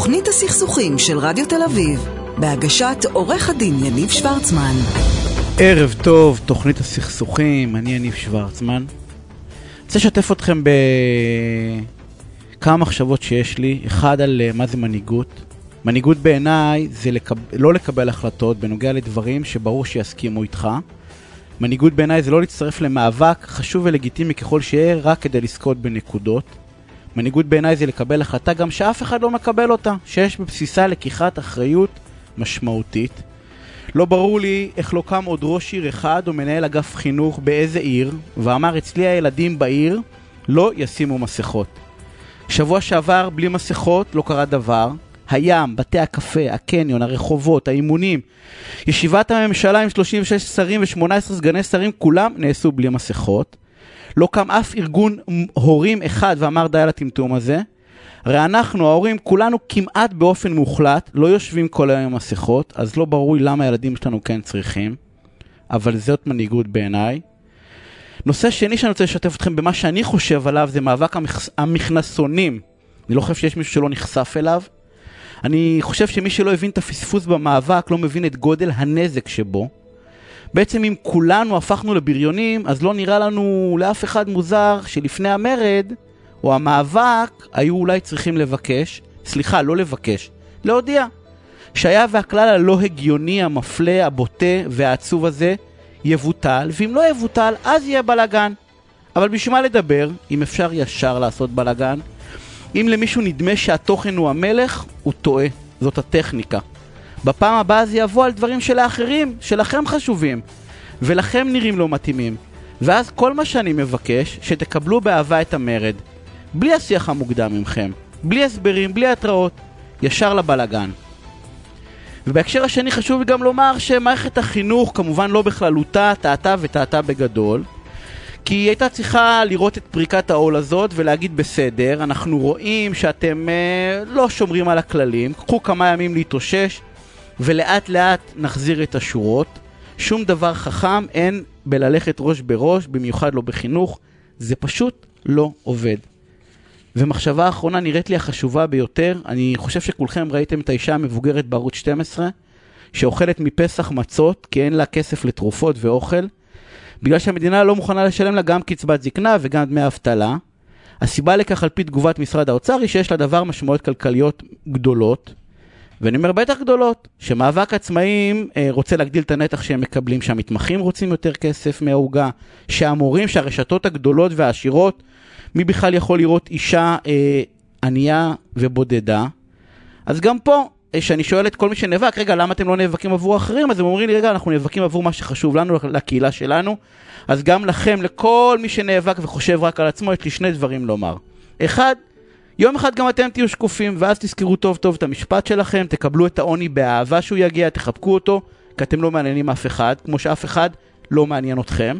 תוכנית הסכסוכים של רדיו תל אביב, בהגשת עורך הדין יניב שוורצמן. ערב טוב, תוכנית הסכסוכים, אני יניב שוורצמן. רוצה לשתף אתכם בכמה מחשבות שיש לי. אחד על אה, מה זה מנהיגות. מנהיגות בעיניי זה לקב... לא לקבל החלטות בנוגע לדברים שברור שיסכימו איתך. מנהיגות בעיניי זה לא להצטרף למאבק, חשוב ולגיטימי ככל שיהיה, רק כדי לזכות בנקודות. מנהיגות בעיניי זה לקבל החלטה גם שאף אחד לא מקבל אותה, שיש בבסיסה לקיחת אחריות משמעותית. לא ברור לי איך לא קם עוד ראש עיר אחד או מנהל אגף חינוך באיזה עיר, ואמר אצלי הילדים בעיר לא ישימו מסכות. שבוע שעבר בלי מסכות לא קרה דבר, הים, בתי הקפה, הקניון, הרחובות, האימונים, ישיבת הממשלה עם 36 שרים ו-18 סגני שרים, כולם נעשו בלי מסכות. לא קם אף ארגון הורים אחד ואמר די על הטמטום הזה. הרי אנחנו, ההורים, כולנו כמעט באופן מוחלט לא יושבים כל היום עם מסכות, אז לא ברור למה הילדים שלנו כן צריכים, אבל זאת מנהיגות בעיניי. נושא שני שאני רוצה לשתף אתכם במה שאני חושב עליו זה מאבק המכס... המכנסונים. אני לא חושב שיש מישהו שלא נחשף אליו. אני חושב שמי שלא הבין את הפספוס במאבק לא מבין את גודל הנזק שבו. בעצם אם כולנו הפכנו לבריונים, אז לא נראה לנו לאף אחד מוזר שלפני המרד, או המאבק, היו אולי צריכים לבקש, סליחה, לא לבקש, להודיע, שהיה והכלל הלא הגיוני, המפלה, הבוטה והעצוב הזה יבוטל, ואם לא יבוטל, אז יהיה בלאגן. אבל בשביל מה לדבר, אם אפשר ישר לעשות בלאגן? אם למישהו נדמה שהתוכן הוא המלך, הוא טועה. זאת הטכניקה. בפעם הבאה זה יבוא על דברים שלאחרים, שלכם חשובים, ולכם נראים לא מתאימים. ואז כל מה שאני מבקש, שתקבלו באהבה את המרד. בלי השיח המוקדם ממכם, בלי הסברים, בלי התראות, ישר לבלגן. ובהקשר השני חשוב גם לומר שמערכת החינוך כמובן לא בכללותה טעתה וטעתה בגדול כי היא הייתה צריכה לראות את פריקת העול הזאת ולהגיד בסדר, אנחנו רואים שאתם אה, לא שומרים על הכללים, קחו כמה ימים להתאושש ולאט לאט נחזיר את השורות. שום דבר חכם אין בללכת ראש בראש, במיוחד לא בחינוך, זה פשוט לא עובד. ומחשבה אחרונה נראית לי החשובה ביותר, אני חושב שכולכם ראיתם את האישה המבוגרת בערוץ 12, שאוכלת מפסח מצות כי אין לה כסף לתרופות ואוכל, בגלל שהמדינה לא מוכנה לשלם לה גם קצבת זקנה וגם דמי אבטלה. הסיבה לכך על פי תגובת משרד האוצר היא שיש לדבר משמעויות כלכליות גדולות, ואני אומר בטח גדולות, שמאבק עצמאים אה, רוצה להגדיל את הנתח שהם מקבלים, שהמתמחים רוצים יותר כסף מהעוגה, שהמורים, שהרשתות הגדולות והעשירות, מי בכלל יכול לראות אישה אה, ענייה ובודדה? אז גם פה, אה, שאני שואל את כל מי שנאבק, רגע, למה אתם לא נאבקים עבור אחרים? אז הם אומרים לי, רגע, אנחנו נאבקים עבור מה שחשוב לנו, לקהילה שלנו. אז גם לכם, לכל מי שנאבק וחושב רק על עצמו, יש לי שני דברים לומר. אחד, יום אחד גם אתם תהיו שקופים, ואז תזכרו טוב טוב את המשפט שלכם, תקבלו את העוני באהבה שהוא יגיע, תחבקו אותו, כי אתם לא מעניינים אף אחד, כמו שאף אחד לא מעניין אתכם.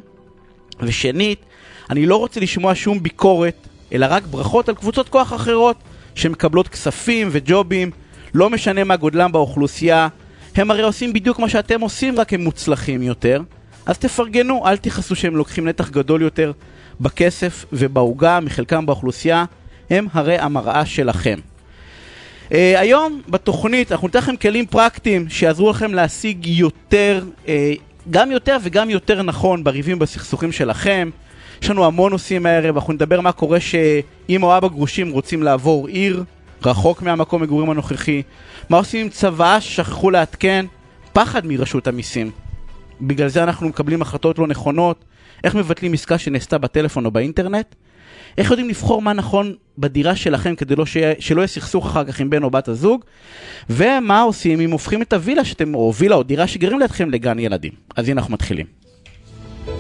ושנית, אני לא רוצה לשמוע שום ביקורת, אלא רק ברכות על קבוצות כוח אחרות, שמקבלות כספים וג'ובים, לא משנה מה גודלם באוכלוסייה, הם הרי עושים בדיוק מה שאתם עושים, רק הם מוצלחים יותר. אז תפרגנו, אל תכעסו שהם לוקחים נתח גדול יותר בכסף ובעוגה מחלקם באוכלוסייה. הם הרי המראה שלכם. Uh, היום בתוכנית אנחנו ניתן לכם כלים פרקטיים שיעזרו לכם להשיג יותר, uh, גם יותר וגם יותר נכון בריבים בסכסוכים שלכם. יש לנו המון נושאים הערב, אנחנו נדבר מה קורה שאמא או אבא גרושים רוצים לעבור עיר, רחוק מהמקום מגורים הנוכחי. מה עושים עם צוואה ששכחו לעדכן? פחד מרשות המיסים. בגלל זה אנחנו מקבלים החלטות לא נכונות. איך מבטלים עסקה שנעשתה בטלפון או באינטרנט? איך יודעים לבחור מה נכון בדירה שלכם כדי לא שיה, שלא יהיה סכסוך אחר כך עם בן או בת הזוג? ומה עושים אם הופכים את הווילה שאתם, או וילה או דירה שגרים לידכם לגן ילדים? אז הנה אנחנו מתחילים.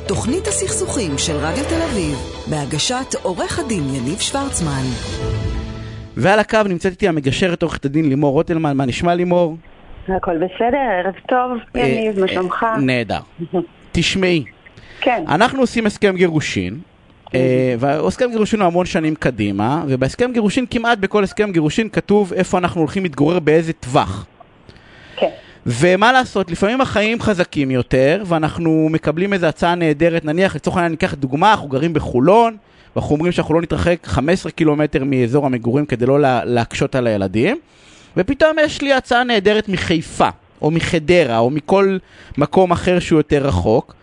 תוכנית הסכסוכים של רדיו תל אביב, בהגשת עורך הדין יניב שוורצמן. ועל הקו נמצאת איתי המגשרת עורכת הדין לימור רוטלמן, מה נשמע לימור? הכל בסדר, ערב טוב, יניב, מה שלומך? נהדר. תשמעי, כן. אנחנו עושים הסכם גירושין, אה, והסכם גירושין הוא המון שנים קדימה, ובהסכם גירושין, כמעט בכל הסכם גירושין כתוב איפה אנחנו הולכים להתגורר באיזה טווח. כן. ומה לעשות, לפעמים החיים חזקים יותר, ואנחנו מקבלים איזו הצעה נהדרת, נניח, לצורך העניין ניקח דוגמה, אנחנו גרים בחולון, ואנחנו אומרים שאנחנו לא נתרחק 15 קילומטר מאזור המגורים כדי לא לה, להקשות על הילדים, ופתאום יש לי הצעה נהדרת מחיפה, או מחדרה, או מכל מקום אחר שהוא יותר רחוק,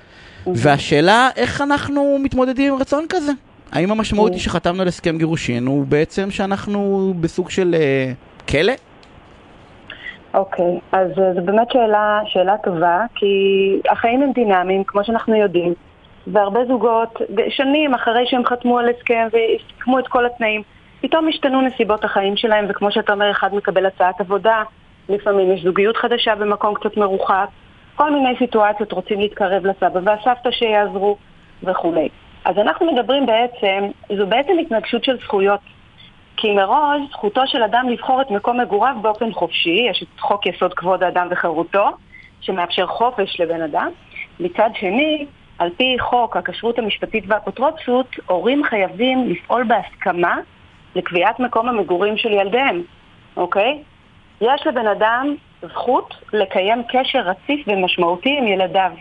והשאלה איך אנחנו מתמודדים עם רצון כזה. האם המשמעות היא שחתמנו על הסכם גירושין הוא בעצם שאנחנו בסוג של uh, כלא? אוקיי, אז אה, זו באמת שאלה, שאלה טובה, כי החיים הם דינמיים, כמו שאנחנו יודעים, והרבה זוגות, שנים אחרי שהם חתמו על הסכם וסיכמו את כל התנאים, פתאום השתנו נסיבות החיים שלהם, וכמו שאתה אומר, אחד מקבל הצעת עבודה, לפעמים יש זוגיות חדשה במקום קצת מרוחק, כל מיני סיטואציות רוצים להתקרב לסבא והסבתא שיעזרו וכולי. אז אנחנו מדברים בעצם, זו בעצם התנגשות של זכויות. כי מראש זכותו של אדם לבחור את מקום מגוריו באופן חופשי, יש את חוק יסוד כבוד האדם וחירותו, שמאפשר חופש לבן אדם. מצד שני, על פי חוק הכשרות המשפטית והאפוטרופסות, הורים חייבים לפעול בהסכמה לקביעת מקום המגורים של ילדיהם, אוקיי? יש לבן אדם זכות לקיים קשר רציף ומשמעותי עם ילדיו.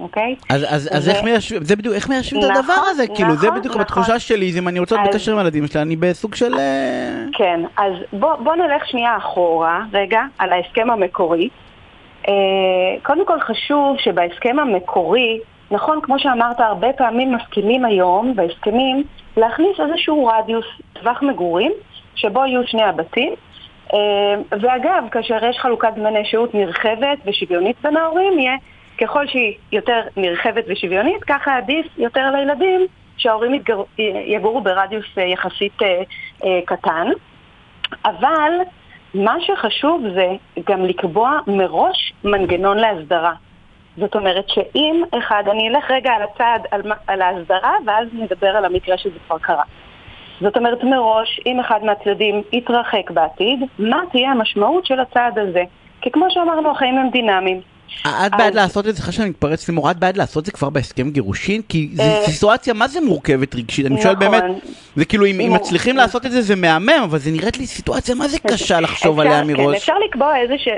אוקיי? אז, אז, אז איך מיישבים, זה בדיוק, איך מיישבים נכון, את הדבר הזה? נכון, כאילו, זה בדיוק נכון. בתחושה שלי, אם אני רוצה להיות בקשר עם הילדים שלי, אני בסוג של... אה, כן, אז בוא, בוא נלך שנייה אחורה, רגע, על ההסכם המקורי. אה, קודם כל חשוב שבהסכם המקורי, נכון, כמו שאמרת, הרבה פעמים מסכימים היום בהסכמים להכניס איזשהו רדיוס, טווח מגורים, שבו יהיו שני הבתים. אה, ואגב, כאשר יש חלוקת זמני שהות נרחבת ושוויונית בין ההורים, יהיה ככל שהיא יותר נרחבת ושוויונית, ככה עדיף יותר לילדים שההורים יתגר... יגורו ברדיוס אה, יחסית אה, אה, קטן. אבל מה שחשוב זה גם לקבוע מראש מנגנון להסדרה. זאת אומרת שאם אחד, אני אלך רגע על הצעד, על, על ההסדרה, ואז נדבר על המקרה שזה כבר קרה. זאת אומרת מראש, אם אחד מהצדדים יתרחק בעתיד, מה תהיה המשמעות של הצעד הזה? כי כמו שאמרנו, החיים הם דינמיים. את בעד לעשות את זה, סליחה שאני מתפרץ למור, את בעד לעשות את זה כבר בהסכם גירושין? כי זו אה, סיטואציה מה זה מורכבת רגשית, אני שואל באמת, נכון. זה כאילו אם מצליחים לעשות את זה זה מהמם, אבל זה נראית לי סיטואציה מה זה קשה לחשוב עליה מראש. אפשר לקבוע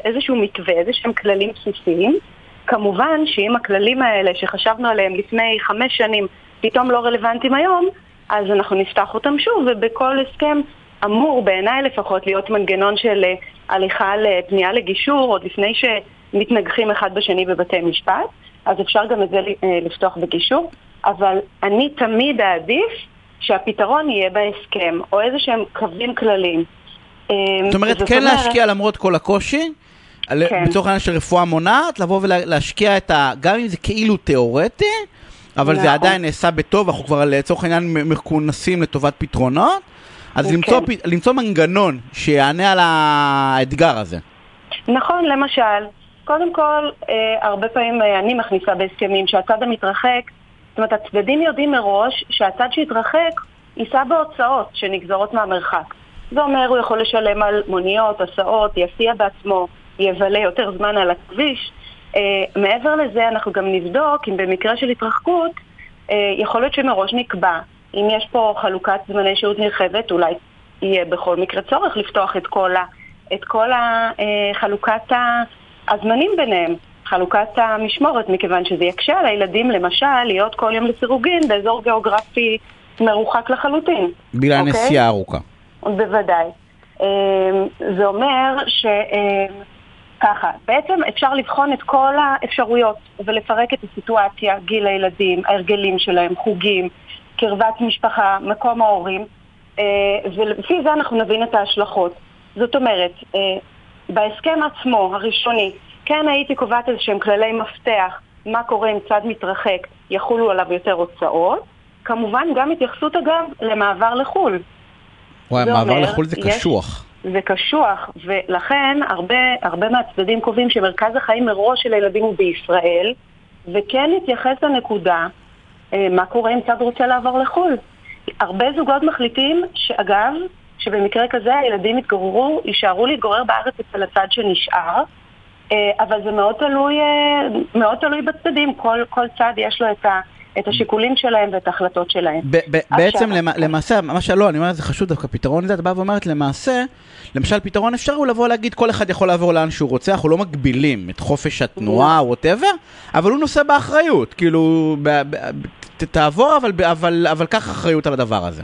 איזשהו מתווה, איזשהם כללים בסיסיים, כמובן שאם הכללים האלה שחשבנו עליהם לפני חמש שנים פתאום לא רלוונטיים היום, אז אנחנו נפתח אותם שוב, ובכל הסכם אמור בעיניי לפחות להיות מנגנון של אה, הליכה לפנייה לגישור, עוד לפני ש... מתנגחים אחד בשני בבתי משפט, אז אפשר גם את זה אה, לפתוח בגישור, אבל אני תמיד אעדיף שהפתרון יהיה בהסכם, או איזה שהם קווים כלליים. אה, זאת אומרת, כן אומרת... להשקיע למרות כל הקושי, כן. העניין של רפואה מונעת, לבוא ולהשקיע את ה... גם אם זה כאילו תיאורטי, אבל נכון. זה עדיין נעשה בטוב, אנחנו כבר לצורך העניין מכונסים לטובת פתרונות, אז כן. למצוא, למצוא מנגנון שיענה על האתגר הזה. נכון, למשל, קודם כל, אה, הרבה פעמים אה, אני מכניסה בהסכמים שהצד המתרחק, זאת אומרת, הצדדים יודעים מראש שהצד שהתרחק יישא בהוצאות שנגזרות מהמרחק. זה אומר, הוא יכול לשלם על מוניות, הסעות, יסיע בעצמו, יבלה יותר זמן על הכביש. אה, מעבר לזה, אנחנו גם נבדוק אם במקרה של התרחקות, אה, יכול להיות שמראש נקבע, אם יש פה חלוקת זמני שהות נרחבת, אולי יהיה בכל מקרה צורך לפתוח את כל, ה, את כל אה, חלוקת. הזמנים ביניהם, חלוקת המשמורת, מכיוון שזה יקשה על הילדים למשל להיות כל יום לסירוגין באזור גיאוגרפי מרוחק לחלוטין. בגלל אוקיי? נסיעה ארוכה. בוודאי. זה אומר ש... ככה, בעצם אפשר לבחון את כל האפשרויות ולפרק את הסיטואציה, גיל הילדים, ההרגלים שלהם, חוגים, קרבת משפחה, מקום ההורים, אה, ולפי זה אנחנו נבין את ההשלכות. זאת אומרת, אה, בהסכם עצמו, הראשוני, כן הייתי קובעת איזה שהם כללי מפתח, מה קורה אם צד מתרחק, יחולו עליו יותר הוצאות. כמובן גם התייחסות אגב למעבר לחו"ל. וואי, מעבר אומר, לחו"ל זה קשוח. זה קשוח, ולכן הרבה, הרבה מהצדדים קובעים שמרכז החיים מראש של הילדים הוא בישראל, וכן להתייחס לנקודה, אה, מה קורה אם צד רוצה לעבור לחו"ל. הרבה זוגות מחליטים, שאגב, שבמקרה כזה הילדים יתגוררו, יישארו להתגורר בארץ אצל הצד שנשאר, אה, אבל זה מאוד תלוי, אה, מאוד תלוי בצדדים, כל, כל צד יש לו את ה... את השיקולים שלהם ואת ההחלטות שלהם. בעצם למעשה, מה שלא, אני אומר, זה חשוב דווקא, פתרון לזה, את באה ואומרת, למעשה, למשל, פתרון אפשר הוא לבוא להגיד, כל אחד יכול לעבור לאן שהוא רוצה, אנחנו לא מגבילים את חופש התנועה, ווטאבר, אבל הוא נושא באחריות, כאילו, תעבור, אבל קח אחריות על הדבר הזה.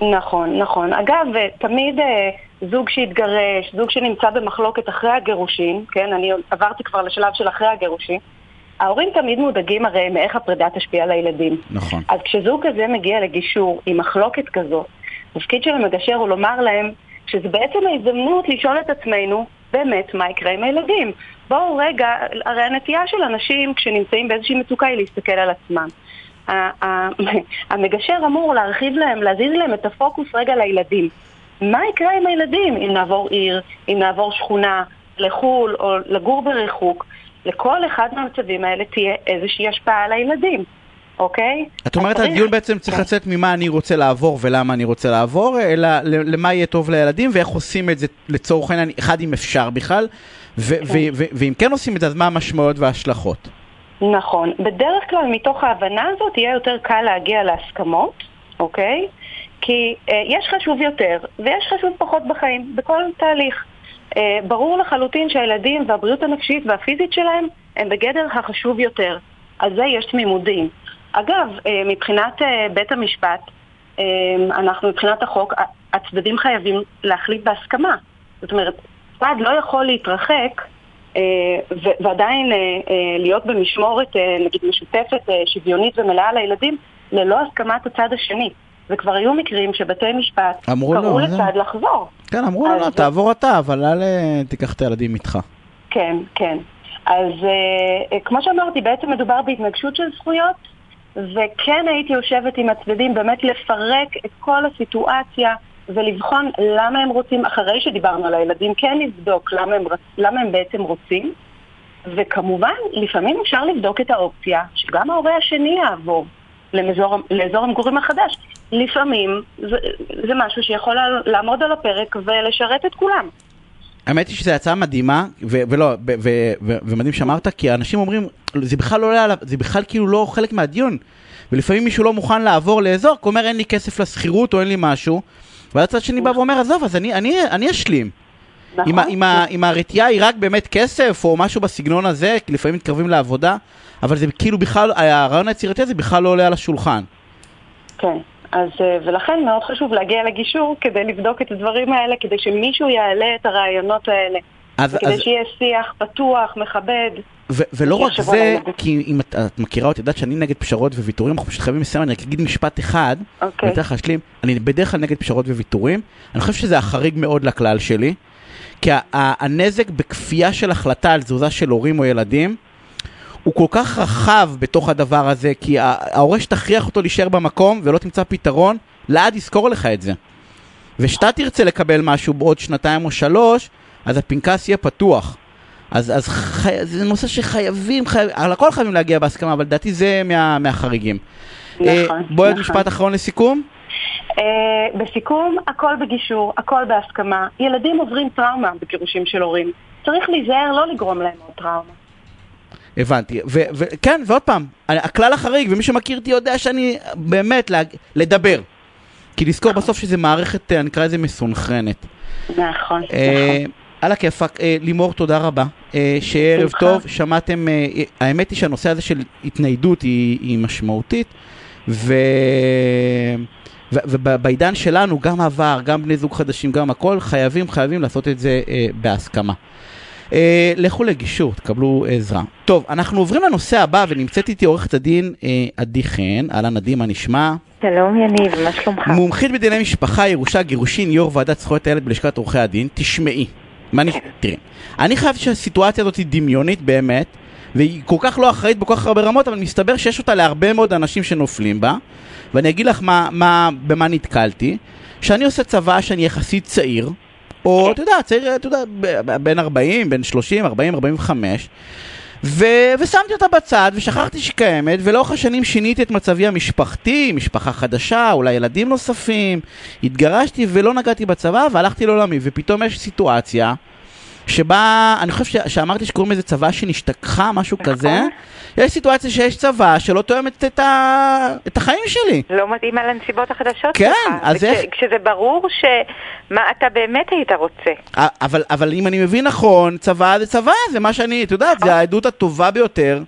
נכון, נכון. אגב, תמיד, אה, זוג שהתגרש, זוג שנמצא במחלוקת אחרי הגירושין, כן, אני עברתי כבר לשלב של אחרי הגירושין, ההורים תמיד מודאגים הרי מאיך הפרידה תשפיע על הילדים. נכון. אז כשזוג כזה מגיע לגישור עם מחלוקת כזאת, התפקיד של המגשר הוא לומר להם שזה בעצם ההזדמנות לשאול את עצמנו באמת מה יקרה עם הילדים. בואו רגע, הרי הנטייה של אנשים כשנמצאים באיזושהי מצוקה היא להסתכל על עצמם. המגשר אמור להרחיב להם, להזיז להם את הפוקוס רגע לילדים. מה יקרה עם הילדים אם נעבור עיר, אם נעבור שכונה, לחו"ל או לגור בריחוק? לכל אחד מהמצבים האלה תהיה איזושהי השפעה על הילדים. אוקיי? את אומרת, הדיון בעצם צריך כן. לצאת ממה אני רוצה לעבור ולמה אני רוצה לעבור, אלא למה יהיה טוב לילדים ואיך עושים את זה לצורך העניין, אחד אם אפשר בכלל, כן. ואם כן עושים את זה, אז מה המשמעויות וההשלכות? נכון. בדרך כלל מתוך ההבנה הזאת יהיה יותר קל להגיע להסכמות, אוקיי? כי אה, יש חשוב יותר ויש חשוב פחות בחיים, בכל תהליך. אה, ברור לחלוטין שהילדים והבריאות הנפשית והפיזית שלהם הם בגדר החשוב יותר. על זה יש תמימודים. אגב, אה, מבחינת אה, בית המשפט, אנחנו מבחינת החוק, הצדדים חייבים להחליט בהסכמה. זאת אומרת, צד לא יכול להתרחק ועדיין להיות במשמורת, נגיד, משותפת, שוויונית ומלאה לילדים, ללא הסכמת הצד השני. וכבר היו מקרים שבתי משפט קראו לצד לחזור. כן, אמרו לו, לא, תעבור אתה, אבל אל תיקח את הילדים איתך. כן, כן. אז כמו שאמרתי, בעצם מדובר בהתנגשות של זכויות, וכן הייתי יושבת עם הצדדים באמת לפרק את כל הסיטואציה ולבחון למה הם רוצים, אחרי שדיברנו על הילדים, כן לבדוק למה הם, למה הם בעצם רוצים. וכמובן, לפעמים אפשר לבדוק את האופציה שגם ההורה השני יעבור למזור, לאזור המגורים החדש. לפעמים זה, זה משהו שיכול לעמוד על הפרק ולשרת את כולם. האמת היא שזו הצעה מדהימה, ו- ולא, ו- ו- ו- ומדהים שאמרת, כי האנשים אומרים, זה בכלל לא עולה, זה בכלל כאילו לא חלק מהדיון. ולפעמים מישהו לא מוכן לעבור לאזור, כי הוא אומר אין לי כסף לשכירות או אין לי משהו, והצד שני בא ואומר, עזוב, אז אני, אני, אני אשלים. נכון. אם, אם, הרתיעה היא רק באמת כסף או משהו בסגנון הזה, כי לפעמים מתקרבים לעבודה, אבל זה כאילו בכלל, הרעיון היצירתי הזה בכלל לא עולה על השולחן. כן. אז, אה, ולכן מאוד חשוב להגיע לגישור כדי לבדוק את הדברים האלה, כדי שמישהו יעלה את הרעיונות האלה. אז, כדי אז... שיהיה שיח פתוח, מכבד. ו- ולא רק זה, כי אם את, את מכירה אותי, יודעת שאני נגד פשרות וויתורים, אנחנו פשוט חייבים לסיים, אני רק אגיד משפט אחד, okay. אוקיי. ואני אתן לך להשלים. אני בדרך כלל נגד פשרות וויתורים, אני חושב שזה החריג מאוד לכלל שלי, כי הנזק בכפייה של החלטה על תזוזה של הורים או ילדים, הוא כל כך רחב בתוך הדבר הזה, כי ההורה שתכריח אותו להישאר במקום ולא תמצא פתרון, לעד יזכור לך את זה. ושאתה תרצה לקבל משהו בעוד שנתיים או שלוש, אז הפנקס יהיה פתוח. אז, אז חי... זה נושא שחייבים, חייב... על הכל חייבים להגיע בהסכמה, אבל לדעתי זה מה, מהחריגים. נכון, אה, בואי נכון. משפט אחרון לסיכום. Uh, בסיכום, הכל בגישור, הכל בהסכמה. ילדים עוברים טראומה בגירושים של הורים. צריך להיזהר לא לגרום להם עוד טראומה. הבנתי, וכן, ועוד פעם, הכלל החריג, ומי שמכיר אותי יודע שאני באמת לדבר. כי לזכור נכון. בסוף שזה מערכת, אה, נקרא לזה מסונכרנת. נכון, אה, נכון. על הכיפאק, אה, לימור, תודה רבה. אה, שיהיה ערב טוב, שמעתם, אה, אה, האמת היא שהנושא הזה של התניידות היא, היא משמעותית, ו... ובעידן שלנו, גם עבר, גם בני זוג חדשים, גם הכל, חייבים, חייבים לעשות את זה אה, בהסכמה. אה, לכו לגישור, תקבלו עזרה. טוב, אנחנו עוברים לנושא הבא, ונמצאת איתי עורכת הדין אה, עדי חן, אהלן עדי, מה נשמע? שלום יניב, מה שלומך? מומחית בדיני משפחה, ירושה, גירושין, יו"ר ועדת זכויות הילד בלשכת עורכי הדין, תשמעי. מה אני... תראי, אני חייב שהסיטואציה הזאת היא דמיונית באמת, והיא כל כך לא אחראית בכל כך הרבה רמות, אבל מסתבר שיש אותה להרבה מאוד אנשים שנופלים בה, ואני אגיד לך מה, מה, במה נתקלתי. שאני עושה צבא שאני יחסית צעיר, או אתה יודע, צעיר, אתה יודע, בין 40, בין 30, 40, 45, ו... ושמתי אותה בצד ושכחתי שהיא קיימת ולאורך השנים שיניתי את מצבי המשפחתי, משפחה חדשה, אולי ילדים נוספים, התגרשתי ולא נגעתי בצבא והלכתי לעולמי ופתאום יש סיטואציה שבה, אני חושב ש... שאמרתי שקוראים לזה צבא שנשתכחה, משהו נכון. כזה. יש סיטואציה שיש צבא שלא תואמת את, ה... את החיים שלי. לא מתאים על הנסיבות החדשות כן, שלך. כן, אז איך... כשזה ברור שמה אתה באמת היית רוצה. אבל, אבל אם אני מבין נכון, צבא זה צבא, זה מה שאני, את יודעת, זה נכון. העדות הטובה ביותר.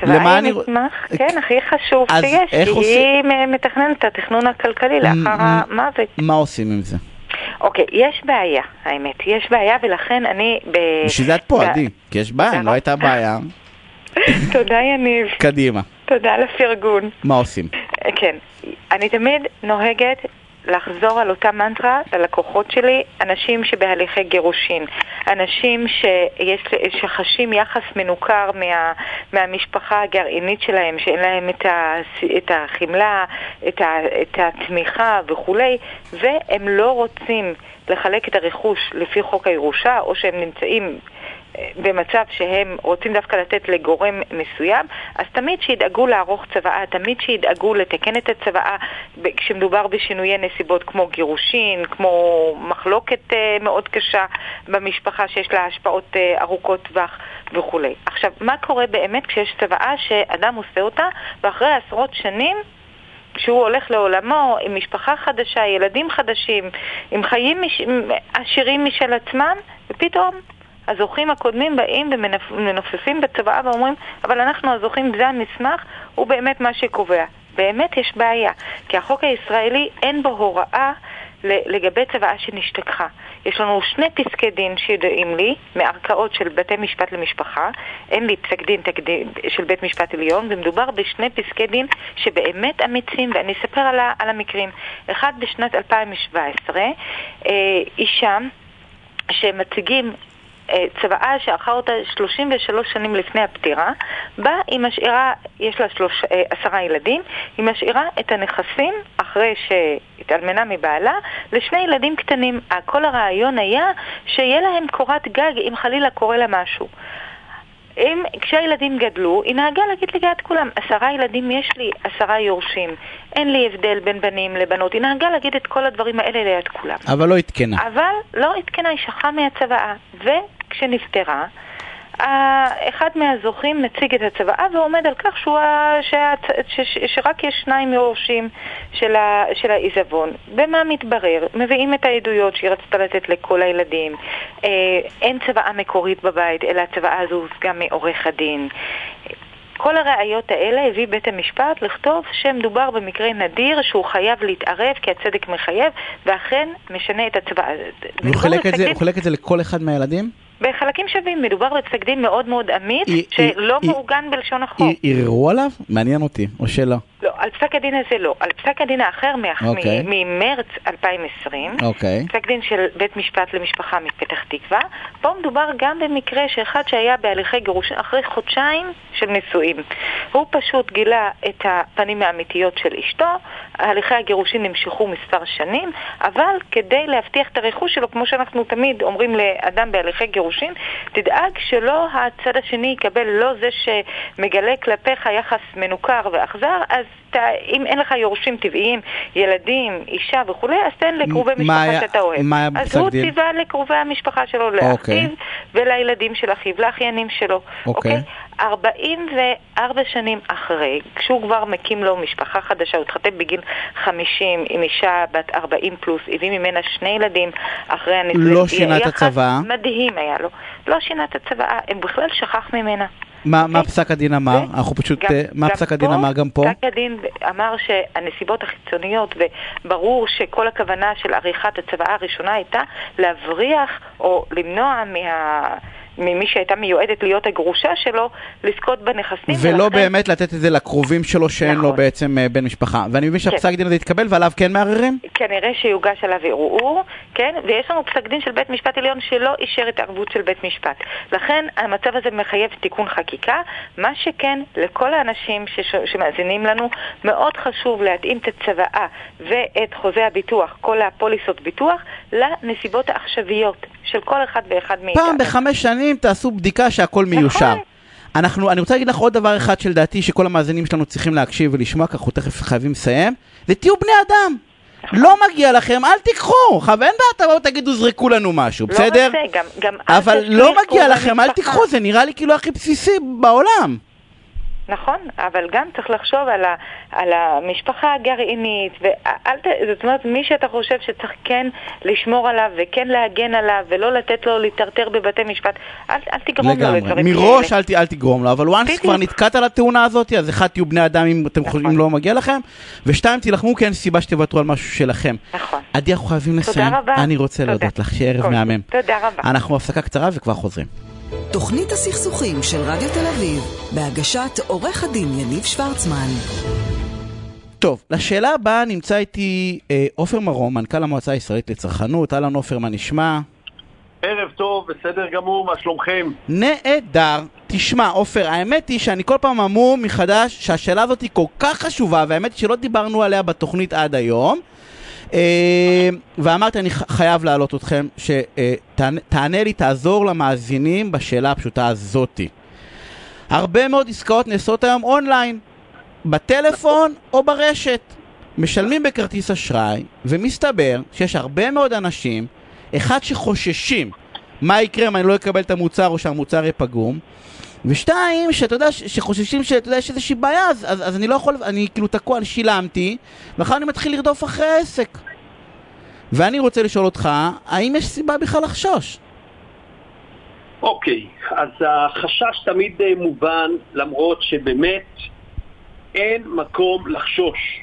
צבא היא מסמך, כן, הכי חשוב שיש, כי היא מתכננת את התכנון הכלכלי לאחר המוות. מה עושים עם זה? אוקיי, יש בעיה, האמת. יש בעיה, ולכן אני... ב... בשביל זה את פה, עדי. כי יש בעיה, לא הייתה בעיה. תודה, יניב. קדימה. תודה על הפרגון. מה עושים? כן, אני תמיד נוהגת לחזור על אותה מנטרה ללקוחות שלי, אנשים שבהליכי גירושין, אנשים שיש, שחשים יחס מנוכר מה, מהמשפחה הגרעינית שלהם, שאין להם את, ה, את החמלה, את, ה, את התמיכה וכולי, והם לא רוצים לחלק את הרכוש לפי חוק הירושה, או שהם נמצאים במצב שהם רוצים דווקא לתת לגורם מסוים, אז תמיד שידאגו לערוך צוואה, תמיד שידאגו לתקן את הצוואה כשמדובר בשינויי נסיבות כמו גירושין, כמו מחלוקת אה, מאוד קשה במשפחה שיש לה השפעות אה, ארוכות טווח וכולי. עכשיו, מה קורה באמת כשיש צוואה שאדם עושה אותה ואחרי עשרות שנים כשהוא הולך לעולמו עם משפחה חדשה, ילדים חדשים, עם חיים מש... עשירים משל עצמם, ופתאום הזוכים הקודמים באים ומנופפים בצוואה ואומרים, אבל אנחנו הזוכים, זה המסמך, הוא באמת מה שקובע. באמת יש בעיה, כי החוק הישראלי אין בו הוראה לגבי צוואה שנשתכחה. יש לנו שני פסקי דין שידועים לי, מערכאות של בתי משפט למשפחה, אין לי פסק דין תקדים של בית משפט עליון, ומדובר בשני פסקי דין שבאמת אמיצים, ואני אספר על, על המקרים. אחד בשנת 2017, אה, אישה שמציגים צוואה שערכה אותה 33 שנים לפני הפטירה, בה היא משאירה, יש לה שלוש, עשרה ילדים, היא משאירה את הנכסים אחרי שהתאלמנה מבעלה לשני ילדים קטנים. כל הרעיון היה שיהיה להם קורת גג אם חלילה קורה לה משהו. אם, כשהילדים גדלו, היא נהגה להגיד ליד כולם, עשרה ילדים יש לי, עשרה יורשים. אין לי הבדל בין בנים לבנות. היא נהגה להגיד את כל הדברים האלה ליד כולם. אבל לא עדכנה. אבל לא עדכנה, היא שכחה מהצוואה. וכשנפטרה, אחד מהזוכים מציג את הצוואה ועומד על כך שהוא, שהצ... ש... ש... שרק יש שניים יורשים של, ה... של העיזבון. ומה מתברר? מביאים את העדויות שהיא רצתה לתת לכל הילדים. אה, אין צוואה מקורית בבית, אלא הצוואה הזו הושגה מעורך הדין. כל הראיות האלה הביא בית המשפט לכתוב שמדובר במקרה נדיר שהוא חייב להתערב כי הצדק מחייב ואכן משנה את הצבעה. הוא חילק, חילק את זה לכל אחד מהילדים? בחלקים שווים, מדובר בפסק דין מאוד מאוד אמיץ, היא, שלא היא, מעוגן בלשון החוק. ערערו עליו? מעניין אותי, או שלא? לא, על פסק הדין הזה לא. על פסק הדין האחר אוקיי. ממרץ 2020, אוקיי. פסק דין של בית משפט למשפחה מפתח תקווה, פה מדובר גם במקרה שאחד שהיה בהליכי גירושין אחרי חודשיים של נישואים. הוא פשוט גילה את הפנים האמיתיות של אשתו, הליכי הגירושין נמשכו מספר שנים, אבל כדי להבטיח את הרכוש שלו, כמו שאנחנו תמיד אומרים לאדם בהליכי גירושין, תדאג שלא הצד השני יקבל לא זה שמגלה כלפיך יחס מנוכר ואכזר, אז ת, אם אין לך יורשים טבעיים, ילדים, אישה וכולי, אז תן לקרובי משפחה שאתה אוהב. מה היה אז בפסק הוא דין? ציווה לקרובי המשפחה שלו, לאחיו אוקיי. ולילדים של אחיו, לאחיינים שלו. אוקיי. 44 שנים אחרי, כשהוא כבר מקים לו משפחה חדשה, הוא התחתן בגיל 50 עם אישה בת 40 פלוס, הביא ממנה שני ילדים אחרי הנישואים. לא שינה את הצוואה? מדהים היה לו. לא שינה את הצוואה, הוא בכלל שכח ממנה. מה, מה אוקיי. פסק הדין אמר? אנחנו פשוט, גם- אה, מה גם פסק הדין אמר גם פה? פסק הדין אמר שהנסיבות החיצוניות, וברור שכל הכוונה של עריכת הצוואה הראשונה הייתה להבריח או למנוע מה... ממי שהייתה מיועדת להיות הגרושה שלו, לזכות בנכסים. ולא ולכן- באמת לתת את זה לקרובים שלו שאין לו נכון. בעצם אה, בן משפחה. ואני מבין כן. שהפסק דין הזה התקבל ועליו כן מערערים? כנראה שיוגש עליו ערעור, כן? ויש לנו פסק דין של בית משפט עליון שלא אישר התערבות של בית משפט. לכן המצב הזה מחייב תיקון חקיקה. מה שכן, לכל האנשים שש... שמאזינים לנו, מאוד חשוב להתאים את הצוואה ואת חוזה הביטוח, כל הפוליסות ביטוח, לנסיבות העכשוויות של כל אחד ואחד מאיתנו. פעם בחמש שנים תעשו בדיקה שהכל מיושר. אנחנו, אני רוצה להגיד לך עוד דבר אחד שלדעתי שכל המאזינים שלנו צריכים להקשיב ולשמוע, כי אנחנו תכף חייבים לסיים, זה תהיו בני אדם. לא מגיע לכם, אל תיקחו. אין בעיה, תבואו תגידו זרקו לנו משהו, לא בסדר? רק זה, גם, גם אבל לא מגיע לכם, אל. תיקחו, זה נראה לי כאילו הכי בסיסי בעולם. נכון, אבל גם צריך לחשוב על, ה, על המשפחה הגרעינית, ואל ת, זאת אומרת, מי שאתה חושב שצריך כן לשמור עליו וכן להגן עליו ולא לתת לו להיטרטר בבתי משפט, אל, אל תגרום לו לדברים כאלה. מראש אל, אל תגרום לו, אבל once כבר נתקעת על התאונה הזאת, אז אחד תהיו בני אדם אם אתם נכון. חושבים לא מגיע לכם, ושתיים תילחמו כי אין סיבה שתוותרו על משהו שלכם. נכון. עדי, אנחנו חייבים לסיים. תודה רבה. אני רוצה להודות לך, שערב מהמם. תודה רבה. אנחנו הפסקה קצרה וכבר חוזרים. תוכנית הסכסוכים של רדיו תל אביב, בהגשת עורך הדין יניב שוורצמן. טוב, לשאלה הבאה נמצא איתי אה, עופר מרום, מנכ"ל המועצה הישראלית לצרכנות. אהלן עופר, מה נשמע? ערב טוב, בסדר גמור, מה שלומכם? נהדר. תשמע, עופר, האמת היא שאני כל פעם אמור מחדש שהשאלה הזאת היא כל כך חשובה, והאמת היא שלא דיברנו עליה בתוכנית עד היום. אה, ואמרתי, אני חייב להעלות אתכם, שתענה לי, תעזור למאזינים בשאלה הפשוטה הזאתי. הרבה מאוד עסקאות נעשות היום אונליין, בטלפון או ברשת. משלמים בכרטיס אשראי, ומסתבר שיש הרבה מאוד אנשים, אחד שחוששים מה יקרה אם אני לא אקבל את המוצר או שהמוצר יהיה פגום, ושתיים, שאתה יודע, שחוששים שאתה יודע, יש איזושהי בעיה, אז, אז, אז אני לא יכול, אני כאילו תקוע, אני שילמתי, ואחר אני מתחיל לרדוף אחרי העסק. ואני רוצה לשאול אותך, האם יש סיבה בכלל לחשוש? אוקיי, okay, אז החשש תמיד אה, מובן, למרות שבאמת אין מקום לחשוש.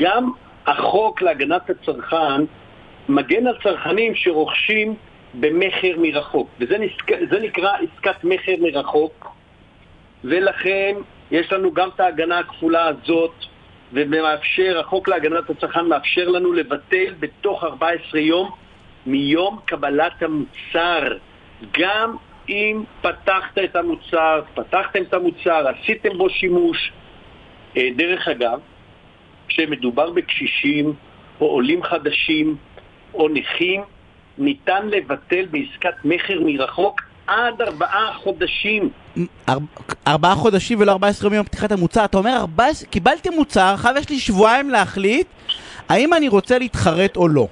גם החוק להגנת הצרכן מגן על צרכנים שרוכשים במכר מרחוק, וזה נזכ... נקרא עסקת מכר מרחוק, ולכן יש לנו גם את ההגנה הכפולה הזאת, ומאפשר, החוק להגנת הצרכן מאפשר לנו לבטל בתוך 14 יום מיום קבלת המוצר. גם אם פתחת את המוצר, פתחתם את המוצר, עשיתם בו שימוש. אה, דרך אגב, כשמדובר בקשישים או עולים חדשים או נכים, ניתן לבטל בעסקת מכר מרחוק עד ארבעה חודשים. ארבעה חודשים ולא ארבעה עשרה יום פתיחת המוצר. אתה אומר, קיבלתי מוצר, עכשיו יש לי שבועיים להחליט האם אני רוצה להתחרט או לא.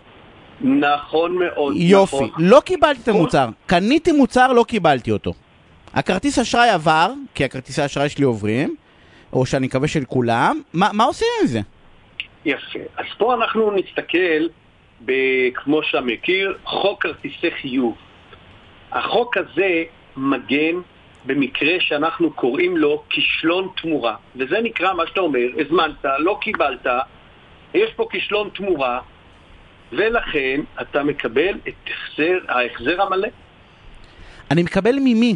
נכון מאוד. יופי, נכון. לא קיבלתי את המוצר. קניתי מוצר, לא קיבלתי אותו. הכרטיס אשראי עבר, כי הכרטיסי האשראי שלי עוברים, או שאני מקווה של כולם. מה, מה עושים עם זה? יפה. אז פה אנחנו נסתכל כמו שאתה מכיר, חוק כרטיסי חיוב. החוק הזה מגן במקרה שאנחנו קוראים לו כישלון תמורה, וזה נקרא מה שאתה אומר, הזמנת, לא קיבלת, יש פה כישלון תמורה, ולכן אתה מקבל את החזר, ההחזר המלא. אני מקבל ממי?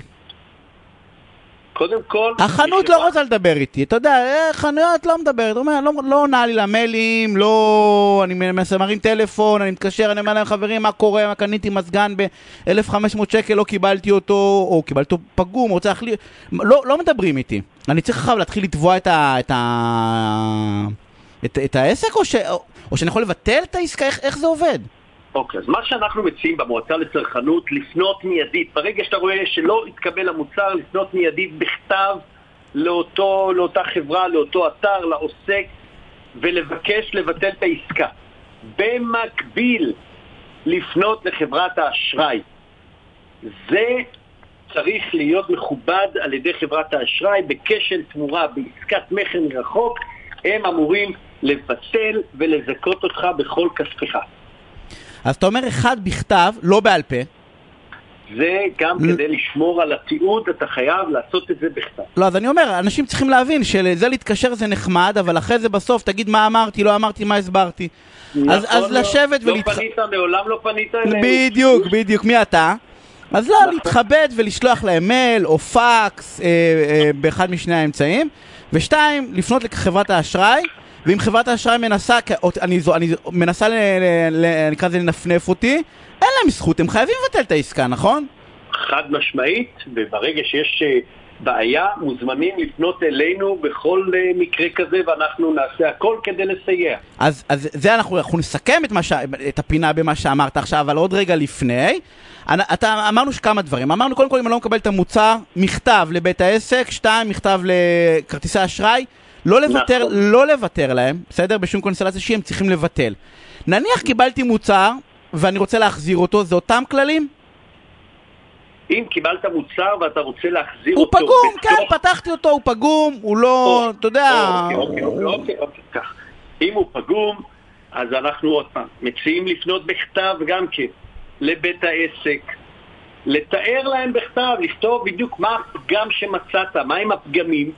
קודם כל... החנות לא רוצה לדבר איתי, אתה יודע, אה, חנויות לא מדברת, הוא אומר, לא, לא עונה לי למיילים, לא... אני מרים טלפון, אני מתקשר, אני אומר להם, חברים, מה קורה, מה קניתי מזגן ב-1500 שקל, לא קיבלתי אותו, או קיבלתי אותו פגום, רוצה להחליט... לא, לא מדברים איתי. אני צריך עכשיו להתחיל לתבוע את ה... את, ה... את, את העסק, או, ש... או שאני יכול לבטל את העסקה, איך, איך זה עובד? אוקיי, אז מה שאנחנו מציעים במועצה לצרכנות, לפנות מיידית. ברגע שאתה רואה שלא התקבל המוצר, לפנות מיידית בכתב לאותו, לאותה חברה, לאותו אתר, לעוסק, ולבקש לבטל את העסקה. במקביל, לפנות לחברת האשראי. זה צריך להיות מכובד על ידי חברת האשראי בכשל תמורה, בעסקת מכר מרחוק, הם אמורים לבטל ולזכות אותך בכל כספך. אז אתה אומר אחד בכתב, לא בעל פה. זה גם כדי לשמור על התיעוד, אתה חייב לעשות את זה בכתב. לא, אז אני אומר, אנשים צריכים להבין שלזה להתקשר זה נחמד, אבל אחרי זה בסוף תגיד מה אמרתי, לא אמרתי, מה הסברתי. נכון, אז, אז לא, לשבת לא ולהתח... פנית, מעולם לא פנית אליהם. בדיוק, בדיוק, מי אתה? אז לא, נכון. להתכבד ולשלוח להם מייל או פקס אה, אה, באחד משני האמצעים. ושתיים, לפנות לחברת האשראי ואם חברת האשראי מנסה, אני, אני מנסה, ל, ל, ל, נקרא לזה לנפנף אותי, אין להם זכות, הם חייבים לבטל את העסקה, נכון? חד משמעית, וברגע שיש אה, בעיה, מוזמנים לפנות אלינו בכל אה, מקרה כזה, ואנחנו נעשה הכל כדי לסייע. אז, אז זה אנחנו, אנחנו נסכם את, ש, את הפינה במה שאמרת עכשיו, אבל עוד רגע לפני. אתה, אמרנו כמה דברים. אמרנו קודם כל אם אני לא מקבל את המוצר, מכתב לבית העסק, שתיים, מכתב לכרטיסי אשראי. לא לוותר, נכון. לא לוותר להם, בסדר? בשום קונסטלציה שהיא הם צריכים לבטל. נניח קיבלתי מוצר ואני רוצה להחזיר אותו, זה אותם כללים? אם קיבלת מוצר ואתה רוצה להחזיר הוא אותו... פגום, בתוך- כן, פתחתי אותו, הוא פגום, הוא לא, או, אתה יודע... אוקיי, אוקיי, אוקיי, אוקיי, אוקיי, כך. אם הוא פגום, אז אנחנו עוד פעם מציעים לפנות בכתב גם כן לבית העסק, לתאר להם בכתב, לכתוב בדיוק מה הפגם שמצאת, מהם הפגמים,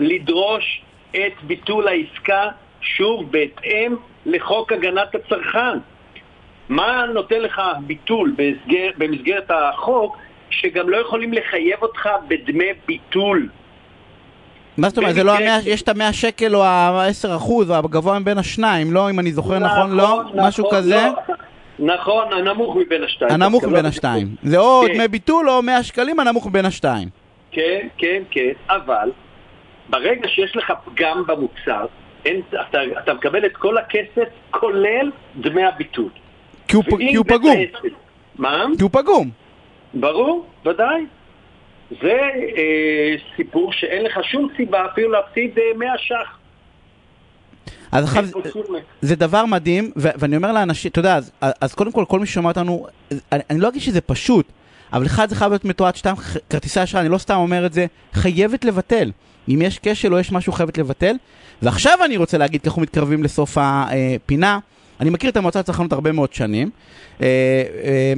לדרוש את ביטול העסקה, שוב, בהתאם לחוק הגנת הצרכן. מה נותן לך ביטול במסגר, במסגרת החוק, שגם לא יכולים לחייב אותך בדמי ביטול? מה זאת אומרת, זה לא המאה, יש את המאה שקל או ה-10 אחוז, או הגבוה מבין השניים, לא, אם אני זוכר נכון, לא? משהו נכון, כזה? לא. נכון, הנמוך מבין השתיים. הנמוך דווקא, מבין לא השתיים. זה או כן. דמי ביטול או 100 שקלים, הנמוך מבין השתיים. כן, כן, כן, אבל ברגע שיש לך פגם במוצר, אין, אתה, אתה מקבל את כל הכסף, כולל דמי הביטול. כי הוא כי הוא פגום. העסק- מה? כי הוא פגום. ברור, ודאי. זה אה, סיפור שאין לך שום סיבה אפילו להפסיד אה, 100 ש"ח. אז עכשיו, זה דבר מדהים, ו- ואני אומר לאנשים, אתה יודע, אז, אז קודם כל, כל מי ששומע אותנו, אני, אני לא אגיד שזה פשוט, אבל אחד זה חייב להיות מתועד, שתיים, כרטיסי אשראי, אני לא סתם אומר את זה, חייבת לבטל. אם יש כשל או יש משהו, חייבת לבטל. ועכשיו אני רוצה להגיד, כי אנחנו מתקרבים לסוף הפינה, אני מכיר את המועצה לצרכנות הרבה מאוד שנים, אה, אה,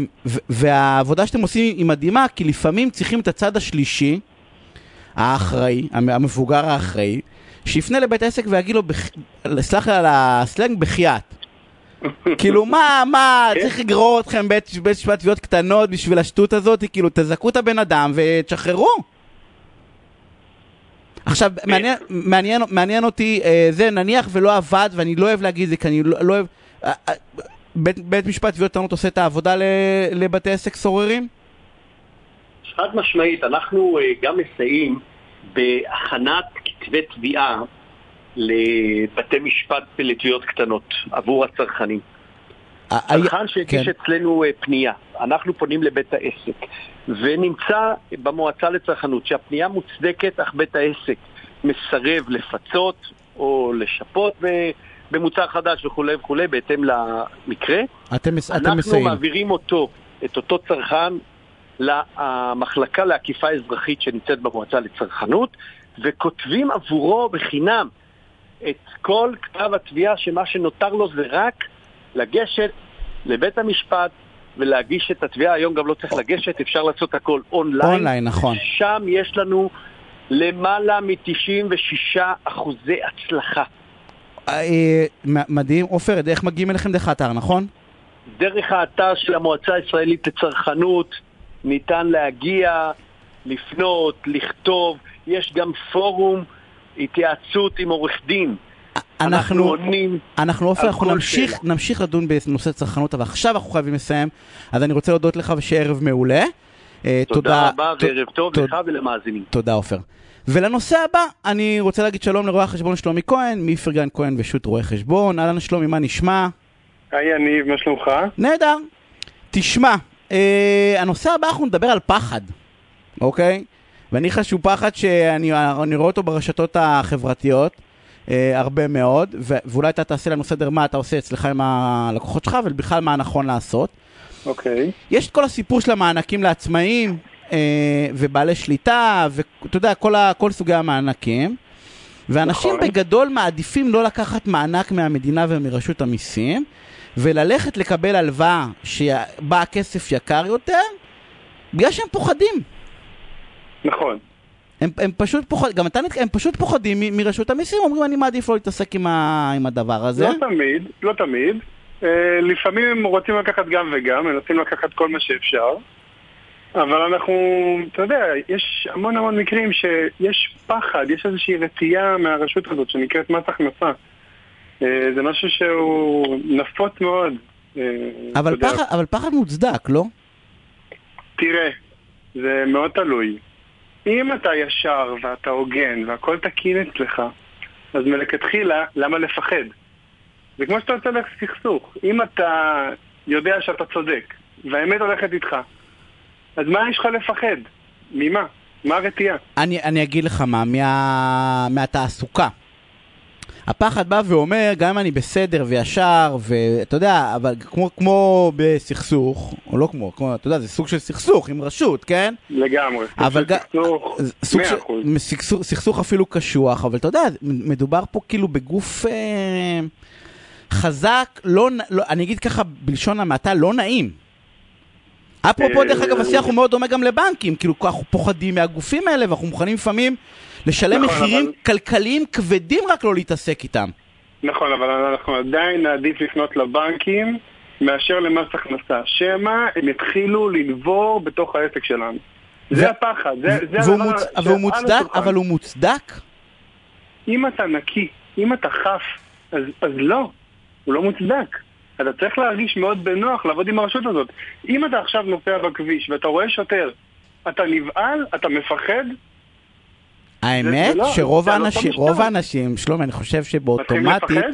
והעבודה שאתם עושים היא מדהימה, כי לפעמים צריכים את הצד השלישי, האחראי, המ- המבוגר האחראי, שיפנה לבית העסק ויגיד לו, סלח לי על הסלנג, בחייאת. כאילו, מה, מה, כן. צריך לגרור אתכם בית משפט תביעות קטנות בשביל השטות הזאת, כאילו, תזכו את הבן אדם ותשחררו. עכשיו, מעניין, מעניין, מעניין אותי, אה, זה נניח ולא עבד, ואני לא אוהב להגיד זה, כי אני לא, לא אוהב... אה, אה, בית, בית משפט תביעות קטנות עושה את העבודה ל, לבתי עסק סוררים? חד משמעית, אנחנו אה, גם מסייעים בהכנת כתבי תביעה לבתי משפט לתביעות קטנות עבור הצרכנים. צרכן שהגיש כן. אצלנו אה, פנייה, אנחנו פונים לבית העסק, ונמצא במועצה לצרכנות שהפנייה מוצדקת, אך בית העסק מסרב לפצות או לשפות במוצר חדש וכולי וכולי, בהתאם למקרה. אתם, מס- אתם אנחנו מסייעים. מעבירים אותו, את אותו צרכן, למחלקה לאכיפה אזרחית שנמצאת במועצה לצרכנות, וכותבים עבורו בחינם את כל כתב התביעה, שמה שנותר לו זה רק לגשת לבית המשפט ולהגיש את התביעה. היום גם לא צריך לגשת, אפשר לעשות הכל אונליין. אונליין, נכון. שם יש לנו למעלה מ-96 אחוזי הצלחה. אה, מ- מדהים. עופר, איך מגיעים אליכם דרך האתר, נכון? דרך האתר של המועצה הישראלית לצרכנות ניתן להגיע, לפנות, לכתוב, יש גם פורום התייעצות עם עורך דין. אנחנו, עונים, אנחנו עופר, אנחנו נמשיך, שאלה. נמשיך לדון בנושא צרכנות, אבל עכשיו אנחנו חייבים לסיים, אז אני רוצה להודות לך ושיהיה ערב מעולה. אה, תודה רבה ת- וערב טוב ת- לך ולמאזינים. תודה עופר. ולנושא הבא, אני רוצה להגיד שלום לרואה החשבון שלומי כהן, מאיפרגן כהן ושות' רואה חשבון. אהלן שלומי, מה נשמע? היי יניב, מה שלומך? נהדר. תשמע, אה, הנושא הבא אנחנו נדבר על פחד, אוקיי? ואני חושב שהוא פחד שאני אני רואה אותו ברשתות החברתיות הרבה מאוד, ו- ואולי אתה תעשה לנו סדר מה אתה עושה אצלך עם הלקוחות שלך, ובכלל מה נכון לעשות. אוקיי. יש את כל הסיפור של המענקים לעצמאים אה, ובעלי שליטה, ואתה יודע, כל, ה, כל סוגי המענקים. ואנשים נכון. בגדול מעדיפים לא לקחת מענק מהמדינה ומרשות המיסים, וללכת לקבל הלוואה שבה הכסף יקר יותר, בגלל שהם פוחדים. נכון. הם, הם פשוט פוחדים, גם אתה. הם פשוט פוחדים מ- מרשות המיסים, אומרים אני מעדיף לא להתעסק עם, ה... עם הדבר הזה. לא תמיד, לא תמיד. אה, לפעמים הם רוצים לקחת גם וגם, מנסים לקחת כל מה שאפשר. אבל אנחנו, אתה יודע, יש המון המון מקרים שיש פחד, יש איזושהי רתיעה מהרשות הזאת שנקראת מס הכנסה. אה, זה משהו שהוא נפוץ מאוד. אה, אבל. פחד, אבל פחד מוצדק, לא? תראה, זה מאוד תלוי. אם אתה ישר ואתה הוגן והכל תקין אצלך, אז מלכתחילה, למה לפחד? זה כמו שאתה יוצא לסכסוך. אם אתה יודע שאתה צודק, והאמת הולכת איתך, אז מה יש לך לפחד? ממה? מה הרתיעה? אני, אני אגיד לך מה, מה, מהתעסוקה. הפחד בא ואומר, גם אם אני בסדר וישר, ואתה יודע, אבל כמו, כמו בסכסוך, או לא כמו, כמו, אתה יודע, זה סוג של סכסוך עם רשות, כן? לגמרי. אבל גם, סכסוך, סוג מאה של, אחוז. סכסוך, סכסוך אפילו קשוח, אבל אתה יודע, מדובר פה כאילו בגוף אה, חזק, לא, לא, אני אגיד ככה בלשון המעטה, לא נעים. אפרופו, אה, דרך אגב, השיח הוא מאוד דומה גם לבנקים, כאילו אנחנו פוחדים מהגופים האלה, ואנחנו מוכנים לפעמים לשלם נכון, מחירים כלכליים כבדים רק לא להתעסק איתם. נכון, אבל אנחנו עדיין נעדיף לפנות לבנקים מאשר למס הכנסה. שמא הם יתחילו לנבור בתוך העסק שלנו. זה הפחד, זה, הדבר שעל מוצדק. אבל הוא מוצדק? אם אתה נקי, אם אתה חף, אז, אז לא, הוא לא מוצדק. אתה צריך להרגיש מאוד בנוח לעבוד עם הרשות הזאת. אם אתה עכשיו נוסע בכביש ואתה רואה שוטר, אתה נבהל, אתה מפחד, האמת לא- שרוב אותו האנשים. רוב האנשים, שלומי, אני חושב שבאוטומטית,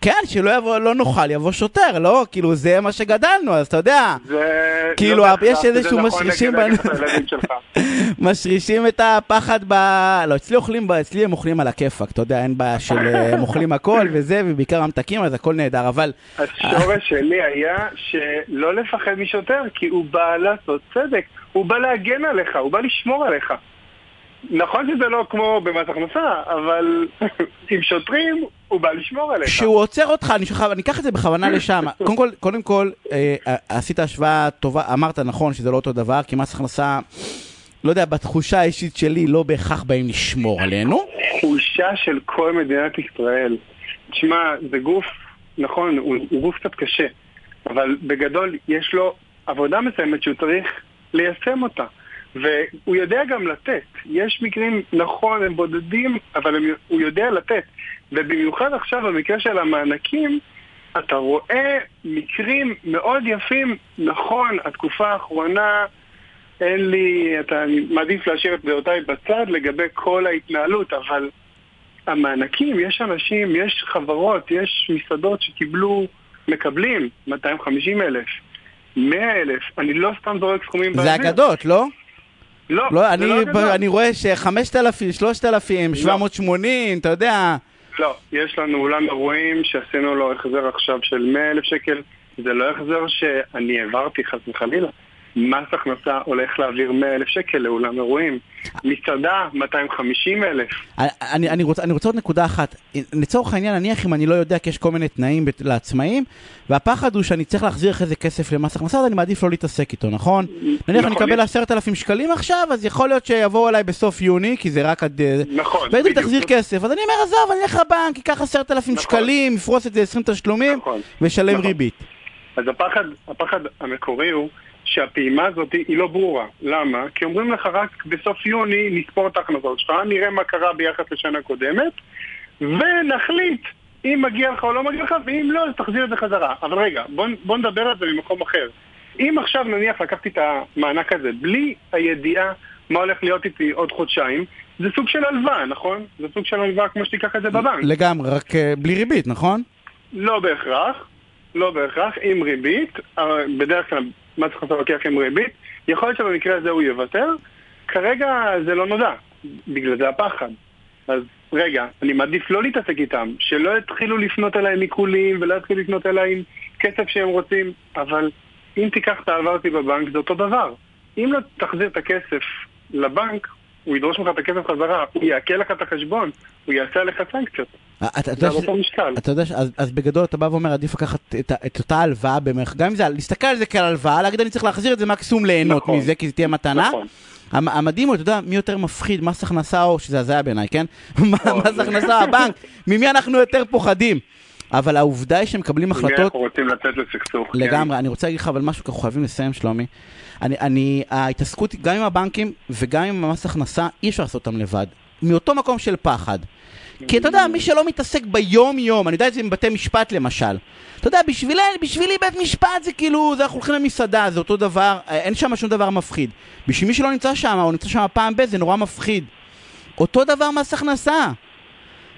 כן, שלא יבוא, לא נוכל, יבוא שוטר, לא? כאילו, זה מה שגדלנו, אז אתה יודע, זה... כאילו, לא יש איזשהו זה נכון משרישים לגדל בנו. את הילדים שלך. משרישים את הפחד ב... לא, אצלי אוכלים, אצלי הם אוכלים על הכיפאק, אתה יודע, אין בעיה של... אה, הם אוכלים הכל וזה, ובעיקר ממתקים, אז הכל נהדר, אבל... השורש שלי היה שלא לפחד משוטר, כי הוא בא לעשות צדק, הוא בא להגן עליך, הוא בא לשמור עליך. נכון שזה לא כמו במס הכנסה, אבל עם שוטרים הוא בא לשמור עליך. כשהוא עוצר אותך, אני שלך, אני אקח את זה בכוונה לשם. קודם כל, קודם כל, אה, אה, עשית השוואה טובה, אמרת נכון שזה לא אותו דבר, כי מס הכנסה, לא יודע, בתחושה האישית שלי, לא בהכרח באים לשמור עלינו. תחושה של כל מדינת ישראל. תשמע, זה גוף, נכון, הוא, הוא גוף קצת קשה, אבל בגדול יש לו עבודה מסוימת שהוא צריך ליישם אותה. והוא יודע גם לתת. יש מקרים, נכון, הם בודדים, אבל הם, הוא יודע לתת. ובמיוחד עכשיו במקרה של המענקים, אתה רואה מקרים מאוד יפים, נכון, התקופה האחרונה, אין לי, אתה, אני מעדיף להשאיר את דעותיי בצד לגבי כל ההתנהלות, אבל המענקים, יש אנשים, יש חברות, יש מסעדות שקיבלו, מקבלים 250 אלף, 100 אלף, אני לא סתם זורק סכומים זה אגדות, לא? לא, לא, אני, לא אגדות. אני רואה ש-5,000, 3,000, 780, אתה יודע. לא, יש לנו אולם אירועים שעשינו לו החזר עכשיו של 100 אלף שקל, זה לא החזר שאני העברתי חס וחלילה. מס הכנסה הולך להעביר 100 אלף שקל לאולם אירועים. מסעדה, 250 אלף. אני, אני, רוצה, אני רוצה עוד נקודה אחת. לצורך העניין, נניח אם אני לא יודע כי יש כל מיני תנאים לעצמאים, והפחד הוא שאני צריך להחזיר אחרי זה כסף למס הכנסה, אז אני מעדיף לא להתעסק איתו, נכון? נניח אני נכון, אקבל יש- עשרת אלפים שקלים עכשיו, אז יכול להיות שיבואו אליי בסוף יוני, כי זה רק עד... אה, נכון, בדיוק. תחזיר כסף, אז אני אומר, עזוב, אני אלך לבנק, אקח עשרת אלפים נכון. שקלים, יפרוס את זה 20 תשלומים, נכון. וישלם נכון. ריבית. אז הפחד, הפחד המקורי הוא שהפעימה הזאת היא לא ברורה. למה? כי אומרים לך רק בסוף יוני נספור את ההכנסות שלך, נראה מה קרה ביחס לשנה קודמת, ונחליט אם מגיע לך או לא מגיע לך, ואם לא, אז תחזיר את זה חזרה. אבל רגע, בוא, בוא נדבר על זה ממקום אחר. אם עכשיו נניח לקחתי את המענק הזה בלי הידיעה מה הולך להיות איתי עוד חודשיים, זה סוג של הלוואה, נכון? זה סוג של הלוואה כמו שתיקח את זה בבנק. לגמרי, רק אה, בלי ריבית, נכון? לא בהכרח, לא בהכרח, עם ריבית, אה, בדרך כלל מס הכנסה לוקח עם ריבית, יכול להיות שבמקרה הזה הוא יוותר, כרגע זה לא נודע, בגלל זה הפחד. אז רגע, אני מעדיף לא להתעסק איתם, שלא יתחילו לפנות אליי עם עיקולים ולא יתחילו לפנות אליי עם כסף שהם רוצים, אבל אם תיקח את ההלוואה אותי בבנק זה אותו דבר. אם לא תחזיר את הכסף לבנק, הוא ידרוש ממך את הכסף חזרה, הוא יעקל לך את החשבון, הוא יעשה עליך סנקציות. אה, אתה יודע אז, בגדול אתה בא ואומר, עדיף לקחת את, אותה הלוואה במערכת, גם אם זה, להסתכל על זה כעל הלוואה, להגיד אני צריך להחזיר את זה מקסימום ליהנות נכון. מזה, כי זה תהיה מתנה. נכון. המ- המדהים הוא, אתה יודע, מי יותר מפחיד, מס הכנסה או, שזה הזיה בעיניי, כן? מס הכנסה, הבנק, ממי אנחנו יותר פוחדים? אבל העובדה היא שהם מקבלים מי החלטות אנחנו רוצים לצאת לסכסוך. כן. לגמרי, אני רוצה להגיד לך אבל משהו, כי אנחנו חייבים לסיים, שלומי. אני, אני, ההתעסקות גם עם הבנקים וגם עם המס הכנסה, אי אפשר לעשות אותם לבד. מאותו מקום של פחד. כי אתה יודע, מי שלא מתעסק ביום-יום, אני יודע את זה עם בתי משפט למשל. אתה יודע, בשבילי, בשבילי בית משפט זה כאילו, זה אנחנו הולכים למסעדה, זה אותו דבר, אה, אין שם שום דבר מפחיד. בשביל מי שלא נמצא שם, או נמצא שם פעם ב, זה נורא מפחיד. אותו דבר מס הכנסה.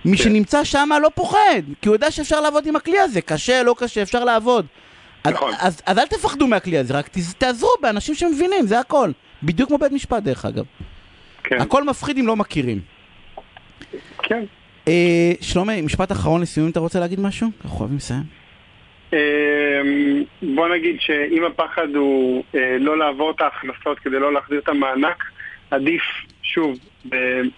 מי כן. שנמצא שם לא פוחד, כי הוא יודע שאפשר לעבוד עם הכלי הזה, קשה, לא קשה, אפשר לעבוד. אז, נכון. אז, אז אל תפחדו מהכלי הזה, רק תעזרו באנשים שמבינים, זה הכל. בדיוק כמו בית משפט דרך אגב. כן, הכל מפחיד אם לא מכירים. כן. אה, שלומי, משפט אחרון לסיום, אתה רוצה להגיד משהו? אנחנו חייבים לסיים. אמ, בוא נגיד שאם הפחד הוא אה, לא לעבור את ההכנסות כדי לא להחזיר את המענק, עדיף, שוב,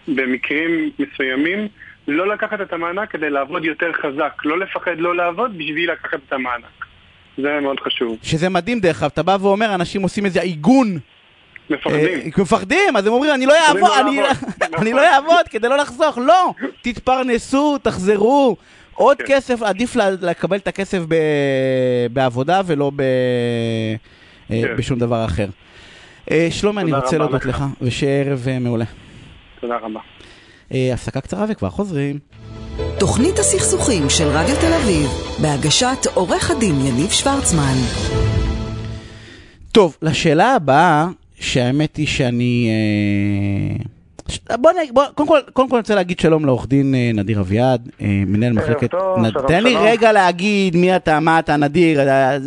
במקרים מסוימים, לא לקחת את המענק כדי לעבוד יותר חזק. לא לפחד לא לעבוד בשביל לקחת את המענק. זה מאוד חשוב. שזה מדהים דרך אגב, אתה בא ואומר, אנשים עושים איזה עיגון. מפחדים. אה, מפחדים, אז הם אומרים, אני לא יכולים אעבוד, לא אני- לא אעבוד כדי לא לחסוך, לא, תתפרנסו, תחזרו. עוד כן. כסף, עדיף לקבל את הכסף בעבודה ולא אה, כן. בשום דבר אחר. אה, שלומי, אני רוצה להודות לך. ושיהיה ערב מעולה. תודה רבה. הפסקה קצרה וכבר חוזרים. תוכנית הסכסוכים של רדיו תל אביב, בהגשת עורך הדין יניב שוורצמן. טוב, לשאלה הבאה, שהאמת היא שאני... אה, בוא נ... בוא, קודם כל, קודם כל אני רוצה להגיד שלום לעורך דין אה, נדיר אביעד, אה, מנהל מחלקת... טוב, נ- שלום, תן לי שלום. רגע להגיד מי אתה, מה אתה, נדיר,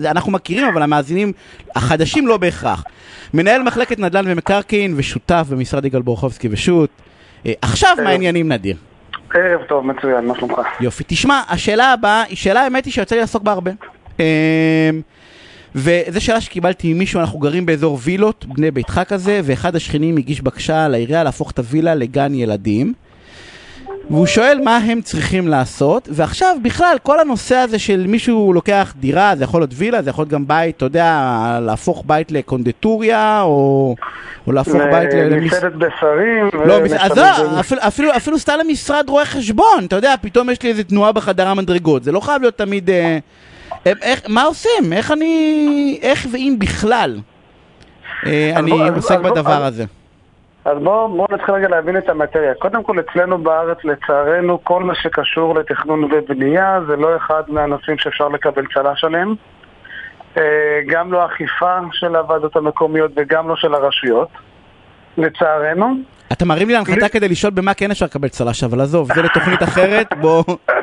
אנחנו מכירים, אבל המאזינים החדשים לא בהכרח. מנהל מחלקת נדל"ן ומקרקעין ושותף במשרד יגאל בורחובסקי ושות'. עכשיו מה העניינים נדיר? ערב טוב, מצוין, מה שלומך? יופי. תשמע, השאלה הבאה היא שאלה, האמת היא שיוצא לי לעסוק בה הרבה. וזו שאלה שקיבלתי ממישהו, אנחנו גרים באזור וילות, בני ביתך כזה, ואחד השכנים הגיש בקשה לעירייה להפוך את הווילה לגן ילדים. והוא שואל מה הם צריכים לעשות, ועכשיו בכלל כל הנושא הזה של מישהו לוקח דירה, זה יכול להיות וילה, זה יכול להיות גם בית, אתה יודע, להפוך בית לקונדטוריה, או, או להפוך בית ל- למס- מסעדת בשרים. לא, ו- בסדר, אז לא, אפילו- אפילו- אפילו סתם למשרד רואה חשבון, אתה יודע, פתאום יש לי איזה תנועה בחדר המדרגות, זה לא חייב להיות תמיד... אה, איך- מה עושים? איך אני... איך ואם בכלל אה, אני עוסק בדבר הזה? אז בואו בוא נתחיל רגע להבין את המטריה. קודם כל, אצלנו בארץ, לצערנו, כל מה שקשור לתכנון ובנייה זה לא אחד מהנושאים שאפשר לקבל צל"ש עליהם. אה, גם לא אכיפה של הוועדות המקומיות וגם לא של הרשויות, לצערנו. אתה מרים לי להנחתה כדי לשאול במה כן אפשר לקבל צל"ש, אבל עזוב, זה לתוכנית אחרת, בוא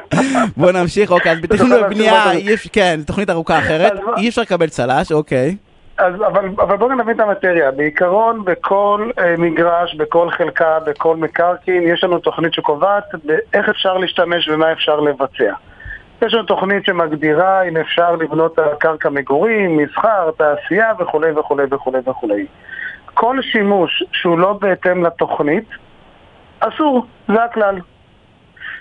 בוא נמשיך, אוקיי, אז בתכנון ובנייה, כן, זו תוכנית ארוכה אחרת, אי אפשר לקבל צל"ש, אוקיי. אז, אבל, אבל בואו נבין את המטריה. בעיקרון, בכל אה, מגרש, בכל חלקה, בכל מקרקעין, יש לנו תוכנית שקובעת איך אפשר להשתמש ומה אפשר לבצע. יש לנו תוכנית שמגדירה אם אפשר לבנות על קרקע מגורים, מסחר, תעשייה וכולי וכולי וכולי וכולי. כל שימוש שהוא לא בהתאם לתוכנית, אסור, זה הכלל.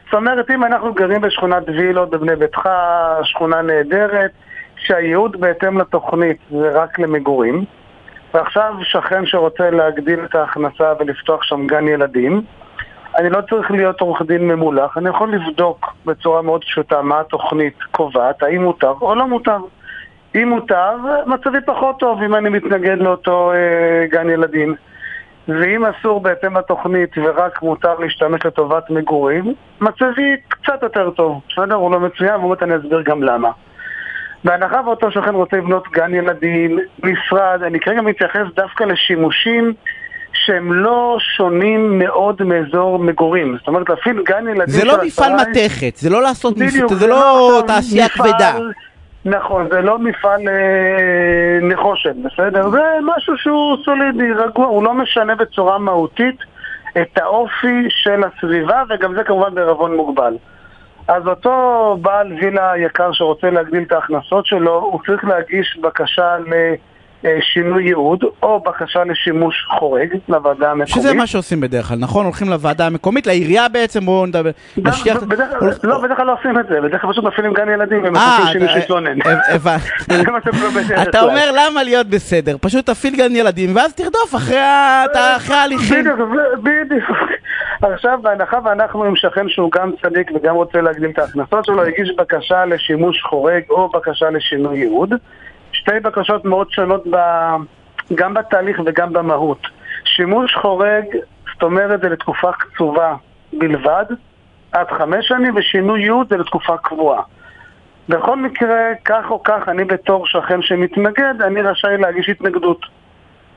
זאת אומרת, אם אנחנו גרים בשכונת וילות בבני ביתך, שכונה נהדרת, שהייעוד בהתאם לתוכנית זה רק למגורים, ועכשיו שכן שרוצה להגדיל את ההכנסה ולפתוח שם גן ילדים, אני לא צריך להיות עורך דין ממולח, אני יכול לבדוק בצורה מאוד פשוטה מה התוכנית קובעת, האם מותר או לא מותר. אם מותר, מצבי פחות טוב אם אני מתנגד לאותו אה, גן ילדים. ואם אסור בהתאם לתוכנית ורק מותר להשתמש לטובת מגורים, מצבי קצת יותר טוב, בסדר? הוא לא מצוין, ובאמת אני אסביר גם למה. בהנחה ואותו שכן רוצה לבנות גן ילדים, משרד, אני כרגע מתייחס דווקא לשימושים שהם לא שונים מאוד מאזור מגורים. זאת אומרת, להפעיל גן ילדים זה לא מפעל מתכת, זה לא לעשות, בדיוק, זה לא עכשיו תעשייה מפעל- כבדה. נכון, זה לא מפעל אה, נחושת, בסדר? זה משהו שהוא סולידי, רגוע, הוא לא משנה בצורה מהותית את האופי של הסביבה, וגם זה כמובן בערבון מוגבל. אז אותו בעל וילה יקר שרוצה להגדיל את ההכנסות שלו, הוא צריך להגיש בקשה לשינוי ייעוד, או בקשה לשימוש חורג לוועדה המקומית. שזה מה שעושים בדרך כלל, נכון? הולכים לוועדה המקומית, לעירייה בעצם, בואו נדבר. נשקיע- בדרך הולך- לא, בדרך כלל לא עושים את זה, בדרך כלל פשוט מפעילים גן ילדים אה, ומחכים שמישהו יתלונן. בדרך אתה. אומר למה להיות בסדר, פשוט תפעיל גן ילדים ואז תרדוף אחרי ההליכים. בדיוק. עכשיו, בהנחה ואנחנו עם שכן שהוא גם צדיק וגם רוצה להגדיל את ההכנסות שלו, הגיש בקשה לשימוש חורג או בקשה לשינוי ייעוד. שתי בקשות מאוד שונות ב... גם בתהליך וגם במהות. שימוש חורג, זאת אומרת, זה לתקופה קצובה בלבד, עד חמש שנים, ושינוי ייעוד זה לתקופה קבועה. בכל מקרה, כך או כך, אני בתור שכן שמתנגד, אני רשאי להגיש התנגדות.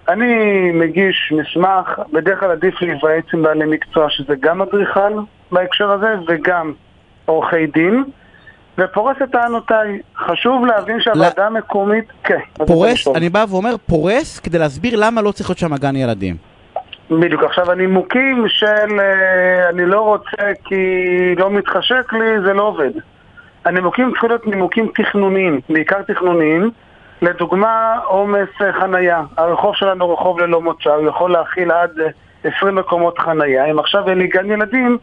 אני מגיש מסמך, בדרך כלל עדיף להיוועץ עם בעלי מקצוע, שזה גם אדריכל בהקשר הזה וגם עורכי דין, ופורס את טענותיי. חשוב להבין שהוועדה המקומית... כן. אז אתה פורס. אני בא ואומר פורס כדי להסביר למה לא צריך להיות שם גן ילדים. בדיוק. עכשיו, הנימוקים של אה, אני לא רוצה כי לא מתחשק לי, זה לא עובד. הנימוקים צריכים להיות נימוקים תכנוניים, בעיקר תכנוניים. לדוגמה, עומס אה, חנייה. הרחוב שלנו רחוב ללא מוצא, הוא יכול להכיל עד 20 אה, מקומות חנייה. אם עכשיו אין לי גן ילדים,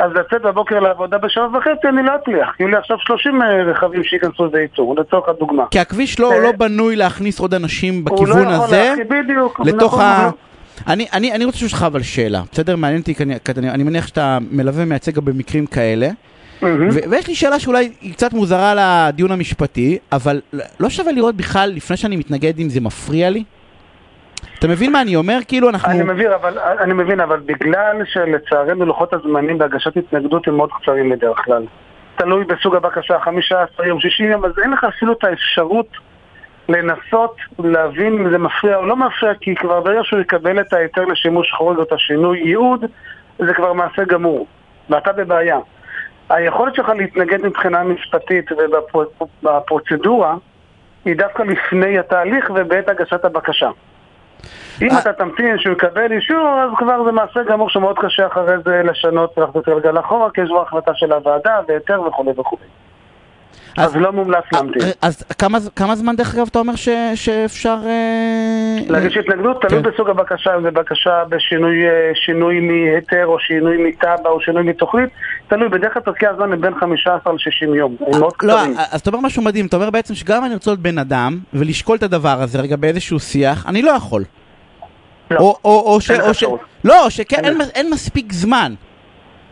אז לצאת בבוקר לעבודה בשעה וחצי אני לא אצליח. יהיו לי עכשיו 30 רכבים שייכנסו לייצור, לצורך הדוגמה. כי הכביש לא, לא בנוי להכניס עוד אנשים בכיוון הזה. הוא לא יכול להכניס, בדיוק. לתוך נכון, ה... אני, אני, אני רוצה לשאול אותך אבל שאלה, בסדר? מעניין אותי, אני, אני, אני מניח שאתה מלווה ומייצג גם במקרים כאלה. Mm-hmm. ויש לי שאלה שאולי היא קצת מוזרה לדיון המשפטי, אבל לא שווה לראות בכלל, לפני שאני מתנגד אם זה מפריע לי? אתה מבין מה אני אומר? כאילו אנחנו... אני מבין, אבל, אני מבין, אבל בגלל שלצערנו לוחות הזמנים בהגשת התנגדות הם מאוד קצרים בדרך כלל. תלוי בסוג הבקשה, 15 יום, 60 יום, אז אין לך אפילו את האפשרות לנסות להבין אם זה מפריע או לא מפריע, כי כבר ברגע שהוא יקבל את ההיתר לשימוש חורג או את השינוי ייעוד, זה כבר מעשה גמור, ואתה בבעיה. היכולת שלך להתנגד מבחינה משפטית ובפרוצדורה היא דווקא לפני התהליך ובעת הגשת הבקשה. אם אתה תמתין שהוא יקבל אישור, אז כבר זה מעשה גמור שמאוד קשה אחרי זה לשנות ולחזור גלגל אחורה, כי יש כבר החלטה של הוועדה והיתר וכו' וכו'. אז לא מומלץ אה, להמתין. אז כמה זמן דרך אגב אתה אומר שאפשר... אה, להגיש התנגדות? תלוי כן. בסוג הבקשה, אם זה בקשה בשינוי אה, מהיתר או שינוי מתב"ע או שינוי מתוכנית, תלוי, בדרך כלל פרקי הזמן הם בין 15 ל-60 יום, הם מאוד לא, קצרים. לא, אז אתה אומר משהו מדהים, אתה אומר בעצם שגם אם אני רוצה להיות בן אדם ולשקול את הדבר הזה רגע באיזשהו שיח, אני לא יכול. לא, או ש... לא, שכן, אין מספיק זמן.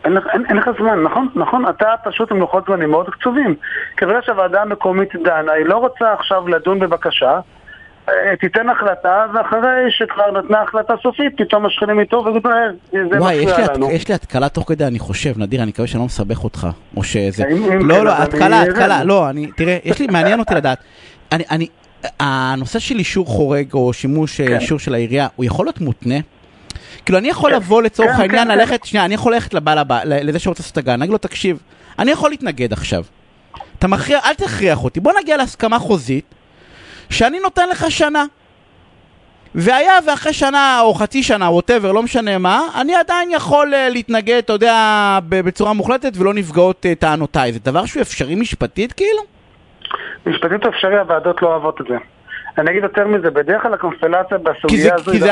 אין לך, אין, אין לך זמן, נכון? נכון? אתה פשוט עם לוחות זמנים מאוד קצובים. כנראה שהוועדה המקומית דנה, היא לא רוצה עכשיו לדון בבקשה, אה, תיתן החלטה, ואחרי שכבר נתנה החלטה סופית, פתאום השכנים איתו ויגידו, אה, זה מפריע לנו. וואי, יש לי התקלה תוך כדי, אני חושב, נדיר, אני מקווה שאני לא מסבך אותך, או שזה... לא, כן, לא, התקלה, התקלה, לא, אני, תראה, יש לי, מעניין אותי לדעת. אני, אני, הנושא של אישור חורג, או שימוש, אה, כן. אישור של העירייה, הוא יכול להיות מותנה? כאילו, אני יכול כן. לבוא לצורך כן, העניין, כן, ללכת, שנייה, אני יכול ללכת לבעל הבא, לזה שרוצה לעשות את הגן, להגיד לו, תקשיב, אני יכול להתנגד עכשיו. אתה מכריע, אל תכריח אותי, בוא נגיע להסכמה חוזית, שאני נותן לך שנה. והיה ואחרי שנה או חצי שנה, ווטאבר, לא משנה מה, אני עדיין יכול uh, להתנגד, אתה יודע, בצורה מוחלטת ולא נפגעות uh, טענותיי. זה דבר שהוא אפשרי משפטית כאילו? משפטית אפשרי, הוועדות לא אוהבות את זה. אני אגיד יותר מזה, בדרך כלל הקונסטלציה בסוגיה הזו, כי זה,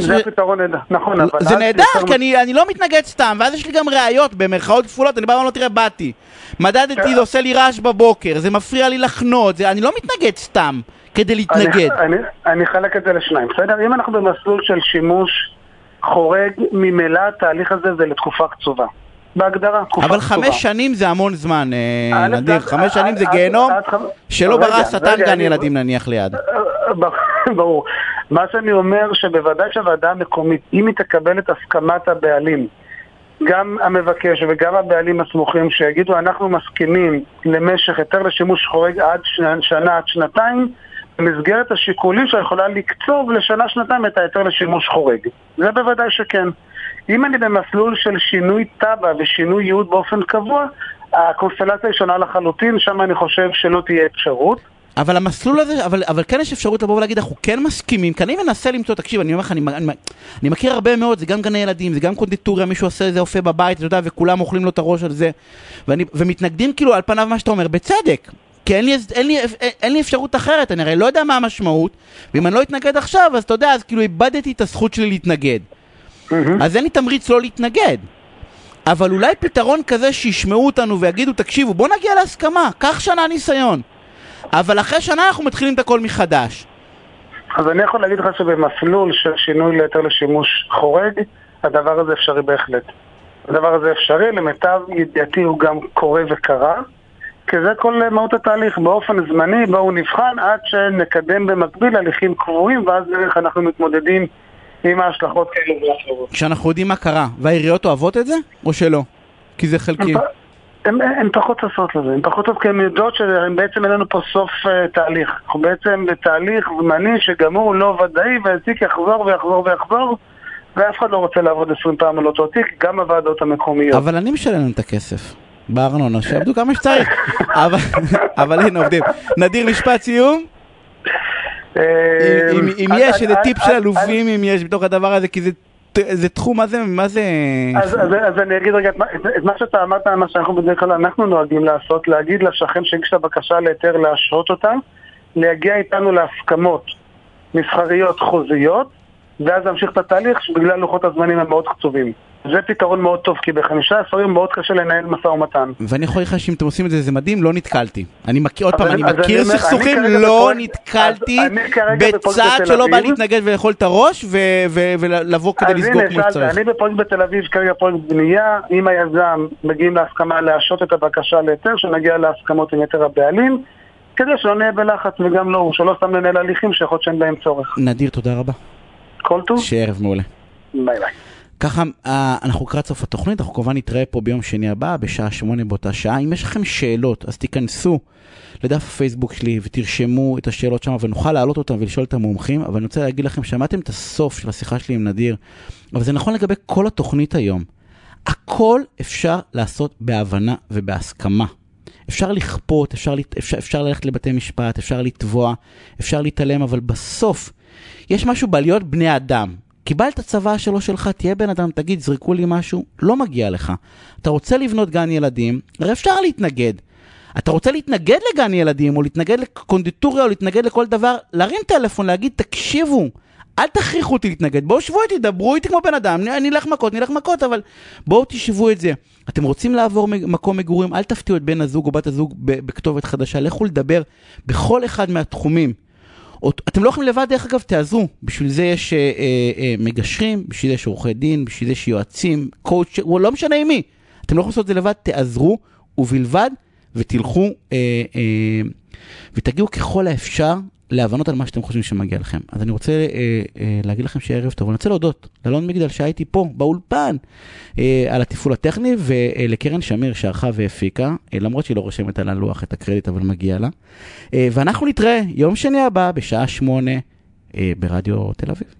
זה הפתרון נכון, אבל... זה נהדר, כי אני, אני לא מתנגד סתם, ואז יש לי גם ראיות במרכאות כפולות, אני בא ואומר לו, תראה, באתי, מדדתי, זה עושה לי רעש בבוקר, זה מפריע לי לחנות, זה, אני לא מתנגד סתם כדי להתנגד. אני אחלק את זה לשניים, בסדר? אם אנחנו במסלול של שימוש חורג, ממילא התהליך הזה זה לתקופה קצובה. בהגדרה, אבל חמש שנים זה המון זמן, אה, נדיר, חמש שנים זה גיהנום שלא ברא שטן גן ילדים נניח ליד. אה, אה, ברור. מה שאני אומר, שבוודאי שהוועדה המקומית, אם היא תקבל את הסכמת הבעלים, גם המבקש וגם הבעלים הסמוכים שיגידו אנחנו מסכימים למשך היתר לשימוש חורג עד שנה עד שנתיים במסגרת השיקולים שיכולה לקצוב לשנה-שנתיים את ההיתר לשימוש חורג. זה בוודאי שכן. אם אני במסלול של שינוי תב"ע ושינוי ייעוד באופן קבוע, הקונסטלציה היא שונה לחלוטין, שם אני חושב שלא תהיה אפשרות. אבל המסלול הזה, אבל, אבל כן יש אפשרות לבוא ולהגיד, אנחנו כן מסכימים, כי אני מנסה למצוא, תקשיב, אני אומר לך, אני, אני, אני מכיר הרבה מאוד, זה גם גני ילדים, זה גם קונדיטוריה, מישהו עושה איזה אופה בבית, אתה יודע, וכולם אוכלים לו את הראש על זה, ואני, ומתנגדים כאילו על פניו מה שאתה אומר, בצדק, כי אין לי, אין, לי, אין, אין לי אפשרות אחרת, אני הרי לא יודע מה המשמעות, ואם אני לא אתנגד עכשיו, אז אתה יודע, אז כאילו איבדתי את הזכות שלי להתנגד. Mm-hmm. אז אין לי תמריץ לא להתנגד. אבל אולי פתרון כזה שישמעו אותנו ויגידו, תקשיבו, בוא נגיע להסכמה, קח שנה ניסיון. אבל אחרי שנה אנחנו מתחילים את הכל מחדש. אז אני יכול להגיד לך שבמסלול של שינוי להיתר לשימוש חורג, הדבר הזה אפשרי בהחלט. הדבר הזה אפשרי, למיטב ידיעתי הוא גם קורה וקרה, כי זה כל מהות התהליך. באופן זמני בואו נבחן עד שנקדם במקביל הליכים קבועים, ואז איך אנחנו מתמודדים עם ההשלכות כאלה ואחרות. כשאנחנו יודעים מה קרה, והעיריות אוהבות את זה, או שלא? כי זה חלקי. הן פחות עושות לזה, הן פחות עושות כי הן יודעות שבעצם אין לנו פה סוף uh, תהליך. אנחנו בעצם בתהליך זמני שגם הוא לא ודאי והתיק יחזור ויחזור ויחזור ואף אחד לא רוצה לעבוד עשרים פעם על אותו תיק, גם הוועדות המקומיות. אבל אני משלם את הכסף. בארנונה, שיעבדו כמה שצריך. אבל הנה עובדים. נדיר, משפט סיום? אם יש איזה טיפ של אלופים, אם יש בתוך הדבר הזה, כי זה זה תחום, מה זה, מה זה... אז, אז, אז אני אגיד רגע את מה, את מה שאתה אמרת, מה שאנחנו בדרך כלל אנחנו נוהגים לעשות, להגיד לשכן שהגיש את הבקשה להיתר להשהות אותה, להגיע איתנו להסכמות מסחריות חוזיות, ואז להמשיך את התהליך, שבגלל לוחות הזמנים הם מאוד קצובים. זה פתרון מאוד טוב, כי בחמישה עשורים מאוד קשה לנהל משא ומתן. ואני יכול להגיד לך שאם אתם עושים את זה, זה מדהים, לא נתקלתי. אני מכיר, עוד פעם, אני מכיר סכסוכים, לא נתקלתי בצד בתל שלא בא. להתנגד ולאכול את הראש, ו- ו- ו- ולבוא כדי לסגור כמו שצריך. אני בפרויקט בתל אביב, כרגע פרויקט בנייה, עם היזם מגיעים להסכמה להשעות את הבקשה להיתר, שנגיע להסכמות עם יתר הבעלים, כדי שלא נהיה בלחץ וגם לא, שלא סתם לנהל הליכים שיכול להיות שאין בהם צורך. נדיר, תודה רבה. כל טוב, שערב מעולה. ביי ביי. ככה, אה, אנחנו לקראת סוף התוכנית, אנחנו כמובן נתראה פה ביום שני הבא, בשעה שמונה באותה שעה. אם יש לכם שאלות, אז תיכנסו לדף הפייסבוק שלי ותרשמו את השאלות שם, ונוכל להעלות אותן ולשאול את המומחים. אבל אני רוצה להגיד לכם, שמעתם את הסוף של השיחה שלי עם נדיר, אבל זה נכון לגבי כל התוכנית היום. הכל אפשר לעשות בהבנה ובהסכמה. אפשר לכפות, אפשר, אפשר, אפשר ללכת לבתי משפט, אפשר לתבוע, אפשר להתעלם, אבל בסוף יש משהו בלהיות בני אדם. קיבלת צבא שלא שלך, תהיה בן אדם, תגיד, זרקו לי משהו, לא מגיע לך. אתה רוצה לבנות גן ילדים, הרי אפשר להתנגד. אתה רוצה להתנגד לגן ילדים, או להתנגד לקונדיטוריה, או להתנגד לכל דבר, להרים טלפון, להגיד, תקשיבו, אל תכריחו אותי להתנגד, בואו שבו איתי, דברו איתי כמו בן אדם, נלך מכות, נלך מכות, אבל בואו תשבו את זה. אתם רוצים לעבור מקום מגורים, אל תפתיעו את בן הזוג או בת הזוג בכתובת חדשה, לכו לדבר בכל אחד מהתחומים. אתם לא יכולים לבד, דרך אגב, תעזרו. בשביל זה יש אה, אה, אה, מגשרים, בשביל זה יש עורכי דין, בשביל זה יש יועצים, קואוצ', לא משנה עם מי. אתם לא יכולים לעשות את זה לבד, תעזרו, ובלבד, ותלכו אה, אה, ותגיעו ככל האפשר להבנות על מה שאתם חושבים שמגיע לכם. אז אני רוצה אה, אה, להגיד לכם שערב טוב, אני רוצה להודות לאלון מגדל שהייתי פה, באולפן, אה, על התפעול הטכני, ולקרן שמיר שערכה והפיקה, אה, למרות שהיא לא רושמת על הלוח את הקרדיט, אבל מגיע לה. אה, ואנחנו נתראה יום שני הבא בשעה שמונה אה, ברדיו תל אביב.